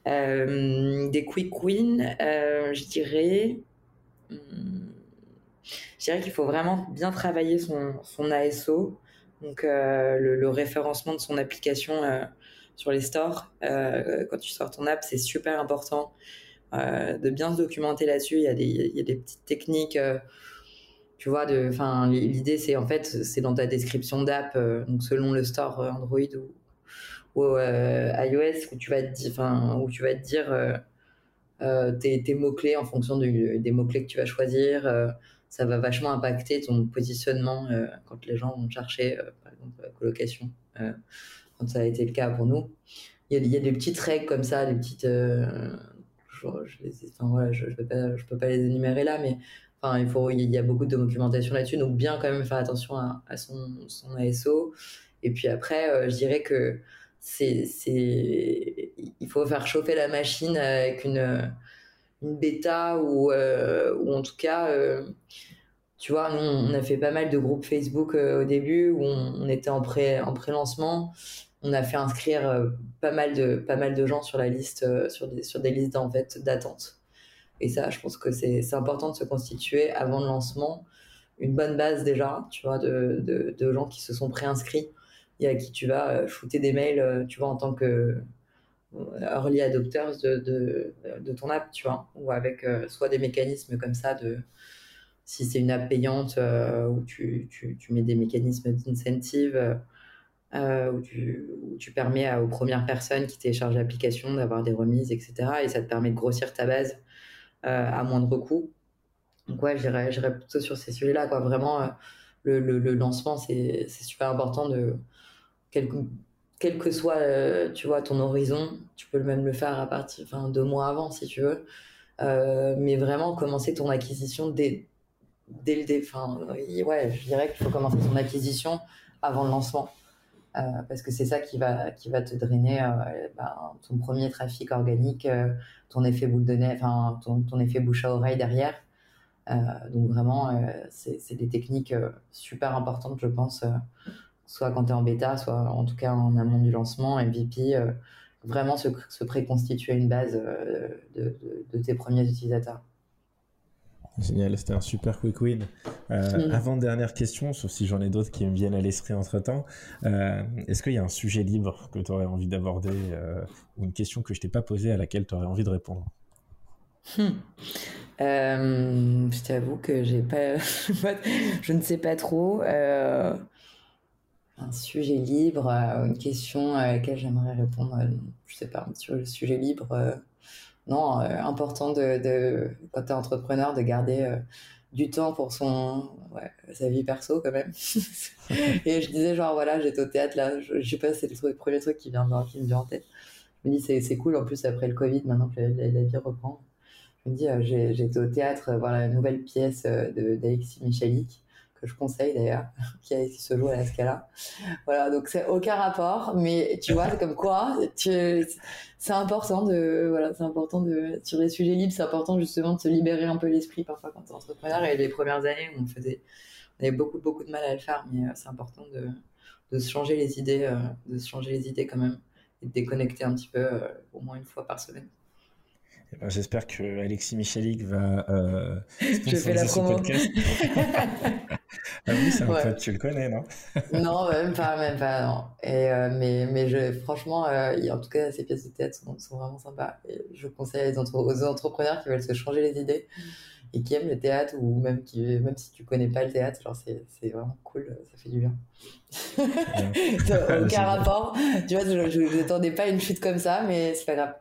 Speaker 2: Euh, des quick wins, euh, je dirais. Hmm, je dirais qu'il faut vraiment bien travailler son, son ASO, donc euh, le, référencement de son application sur les stores. quand tu sors ton app, c'est super important de bien se documenter là-dessus. Il il y a des petites techniques tu vois enfin l'idée c'est en fait c'est dans ta description d'app donc selon le store Android ou, euh, iOS où tu vas te enfin, où tu vas te dire euh, euh, tes, mots-clés en fonction des mots-clés que tu vas choisir. ça va vachement impacter ton positionnement quand les gens vont chercher, par exemple, colocation, quand ça a été le cas pour nous. Il y, a, des petites règles comme ça, des petites. je, enfin, voilà, je, je, je peux pas les énumérer là, mais Enfin, il, faut, il y a beaucoup de documentation là-dessus, donc bien quand même faire attention à, son, ASO. Et puis après, je dirais que c'est, c'est, il faut faire chauffer la machine avec une, une bêta ou, euh, ou en tout cas, euh, tu vois, nous, on a fait pas mal de groupes Facebook euh, au début où on, était en, pré, en pré-lancement. On a fait inscrire pas, mal de, pas mal de gens sur la liste, sur, des, sur des listes en fait, d'attente. Et ça, je pense que c'est, important de se constituer avant le lancement une bonne base déjà, tu vois, de, de, de gens qui se sont préinscrits et à qui tu vas euh, shooter des mails, euh, tu vois, en tant que euh, early adopters de, de, de, ton app, tu vois, ou avec soit des mécanismes comme ça de si c'est une app payante où tu, tu, tu, mets des mécanismes d'incentive où, tu, où tu permets aux premières personnes qui téléchargent l'application d'avoir des remises, etc. Et ça te permet de grossir ta base à moindre coût. Donc ouais, j'irais plutôt sur ces sujets-là, quoi. Vraiment, le, le, le, lancement, c'est super important de quel, que soit euh, tu vois ton horizon tu peux même le faire à partir enfin deux mois avant si tu veux euh, mais vraiment commencer ton acquisition dès dès le dé, enfin ouais je dirais qu'il faut commencer ton acquisition avant le lancement euh, parce que c'est ça qui va qui va te drainer ben, ton premier trafic organique ton effet boule de neige enfin ton, ton effet bouche à oreille derrière donc vraiment c'est des techniques super importantes je pense soit quand tu es en bêta, soit en tout cas en amont du lancement, MVP, euh, vraiment se, se, préconstituer une base euh, de, de, tes premiers utilisateurs.
Speaker 1: Génial, c'était un super quick win. Euh, Avant dernière question, sauf si j'en ai d'autres qui me viennent à l'esprit entre temps, euh, est-ce qu'il y a un sujet libre que tu aurais envie d'aborder ou une question que je t'ai pas posée à laquelle tu aurais envie de répondre?
Speaker 2: Hmm. je t'avoue que j'ai *laughs* pas, je ne sais pas trop. un sujet libre, une question à laquelle j'aimerais répondre, je sais pas, sur le sujet libre. Non, important de, de quand tu es entrepreneur de garder du temps pour son sa vie perso quand même. *laughs* Et je disais genre voilà j'étais au théâtre là je, sais pas c'est le, premier truc qui vient qui me vient en tête. Je me dis c'est cool en plus après le covid maintenant que la, vie reprend. Je me dis euh, j'étais au théâtre voir la nouvelle pièce euh, d'Alexis Michalik que je conseille d'ailleurs, *laughs* qui, qui, se joue à la Scala. Voilà, donc c'est aucun rapport, mais tu vois, c'est comme quoi, c'est important de, voilà, c'est important de, sur les sujets libres, c'est important justement de se libérer un peu l'esprit parfois quand tu es entrepreneur. Et les premières années, on faisait, on avait beaucoup, beaucoup de mal à le faire, mais euh, c'est important de, de se changer les idées, euh, de se changer les idées quand même, et de déconnecter un petit peu euh, au moins une fois par semaine.
Speaker 1: Eh ben, j'espère que Alexis Michalik va euh, *laughs*
Speaker 2: Je fais la promo. *laughs*
Speaker 1: ah oui, c'est un pote, tu le connais, non? *laughs*
Speaker 2: Non, même pas, même pas, non. Et, euh, mais mais je, franchement, euh, en tout cas, ces pièces de théâtre sont, sont vraiment sympas. Et je conseille aux entrepreneurs qui veulent se changer les idées et qui aiment le théâtre ou même qui même si tu connais pas le théâtre genre c'est, vraiment cool ça fait du bien. *laughs* Aucun rapport. Tu vois je n'attendais pas une chute comme ça mais c'est pas grave.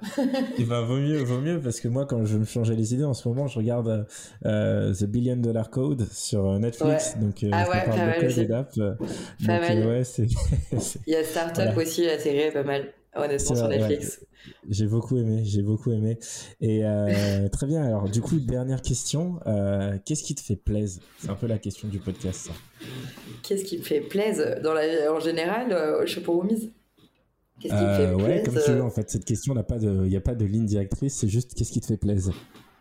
Speaker 1: Et ben vaut mieux vaut mieux parce que moi quand je me changeais les idées en ce moment je regarde euh, The Billion Dollar Code sur euh, Netflix. Donc euh,
Speaker 2: ah ouais, mal aussi.
Speaker 1: Pas
Speaker 2: mal. ouais, *laughs* c'est, il y a Startup aussi la série est pas mal honnêtement sur Netflix
Speaker 1: j'ai beaucoup aimé, j'ai beaucoup aimé. Et euh, *laughs* très bien. Alors, du coup, dernière question. Euh, qu'est-ce qui te fait plaisir? C'est un peu la question du podcast.
Speaker 2: Qu'est-ce qui me fait plaisir dans la en général euh, Je sais pas mise.
Speaker 1: Qu'est-ce qui me fait plaisir Ouais, comme tu veux. En fait, cette question n'a pas de, il n'y a pas de ligne directrice. C'est juste qu'est-ce qui te fait plaisir?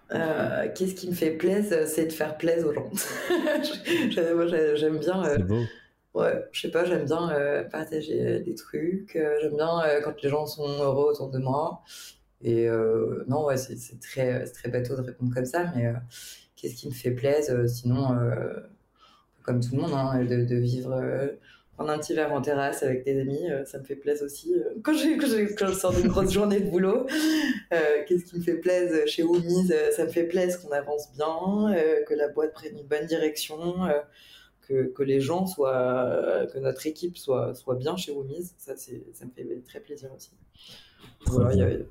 Speaker 2: qu'est-ce qui me fait plaisir? C'est de faire plaisir aux gens. *laughs* Moi, j'aime bien.
Speaker 1: C'est beau
Speaker 2: ouais, je sais pas, j'aime bien euh, partager des trucs, euh, j'aime bien euh, quand les gens sont heureux autour de moi. Et non, ouais, c'est très, très bateau de répondre comme ça, mais qu'est-ce qui me fait plaisir Sinon, comme tout le monde, hein, de, de, vivre, prendre un petit verre en terrasse avec des amis, ça me fait plaisir aussi. Quand, quand, quand, je sors d'une grosse *laughs* journée de boulot, qu'est-ce qui me fait plaisir chez Omise Ça me fait plaisir qu'on avance bien, que la boîte prenne une bonne direction que, les gens soient, que notre équipe soit, soit bien chez Womise, ça, ça me fait très plaisir aussi. Voilà, il y avait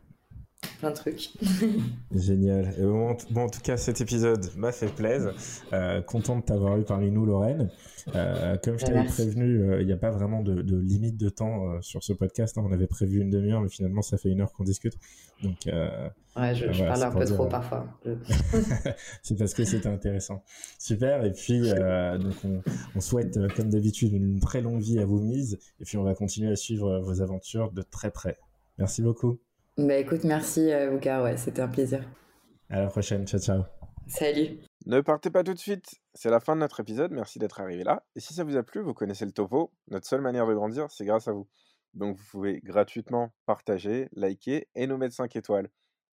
Speaker 2: plein de trucs. *laughs*
Speaker 1: Génial. bon, en tout cas, cet épisode m'a fait plaisir. Euh, content de t'avoir eu parmi nous, Lorraine. Euh, comme je t'avais prévenu, euh, il n'y a pas vraiment de, limite de temps sur ce podcast. Hein. On avait prévu une demi-heure, mais finalement, ça fait une heure qu'on discute. Donc,
Speaker 2: Ouais, je, parle un peu trop parfois. *laughs*
Speaker 1: c'est parce que c'était intéressant. Super. Et puis, euh, donc on, souhaite, euh, comme d'habitude, une très longue vie à vous mise. Et puis, on va continuer à suivre euh, vos aventures de très près. Merci beaucoup.
Speaker 2: Bah écoute, merci Bouka. Ouais, c'était un plaisir.
Speaker 1: À la prochaine. Ciao, ciao.
Speaker 2: Salut.
Speaker 3: Ne partez pas tout de suite. C'est la fin de notre épisode. Merci d'être arrivé là. Et si ça vous a plu, vous connaissez le topo. Notre seule manière de grandir, c'est grâce à vous. Donc, vous pouvez gratuitement partager, liker et nous mettre 5 étoiles.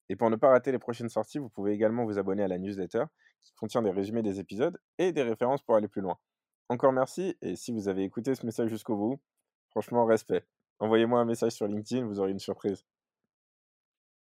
Speaker 3: Et pour ne pas rater les prochaines sorties, vous pouvez également vous abonner à la newsletter qui contient des résumés des épisodes et des références pour aller plus loin. Encore merci et si vous avez écouté ce message jusqu'au bout, franchement respect. Envoyez-moi un message sur LinkedIn, vous aurez une surprise.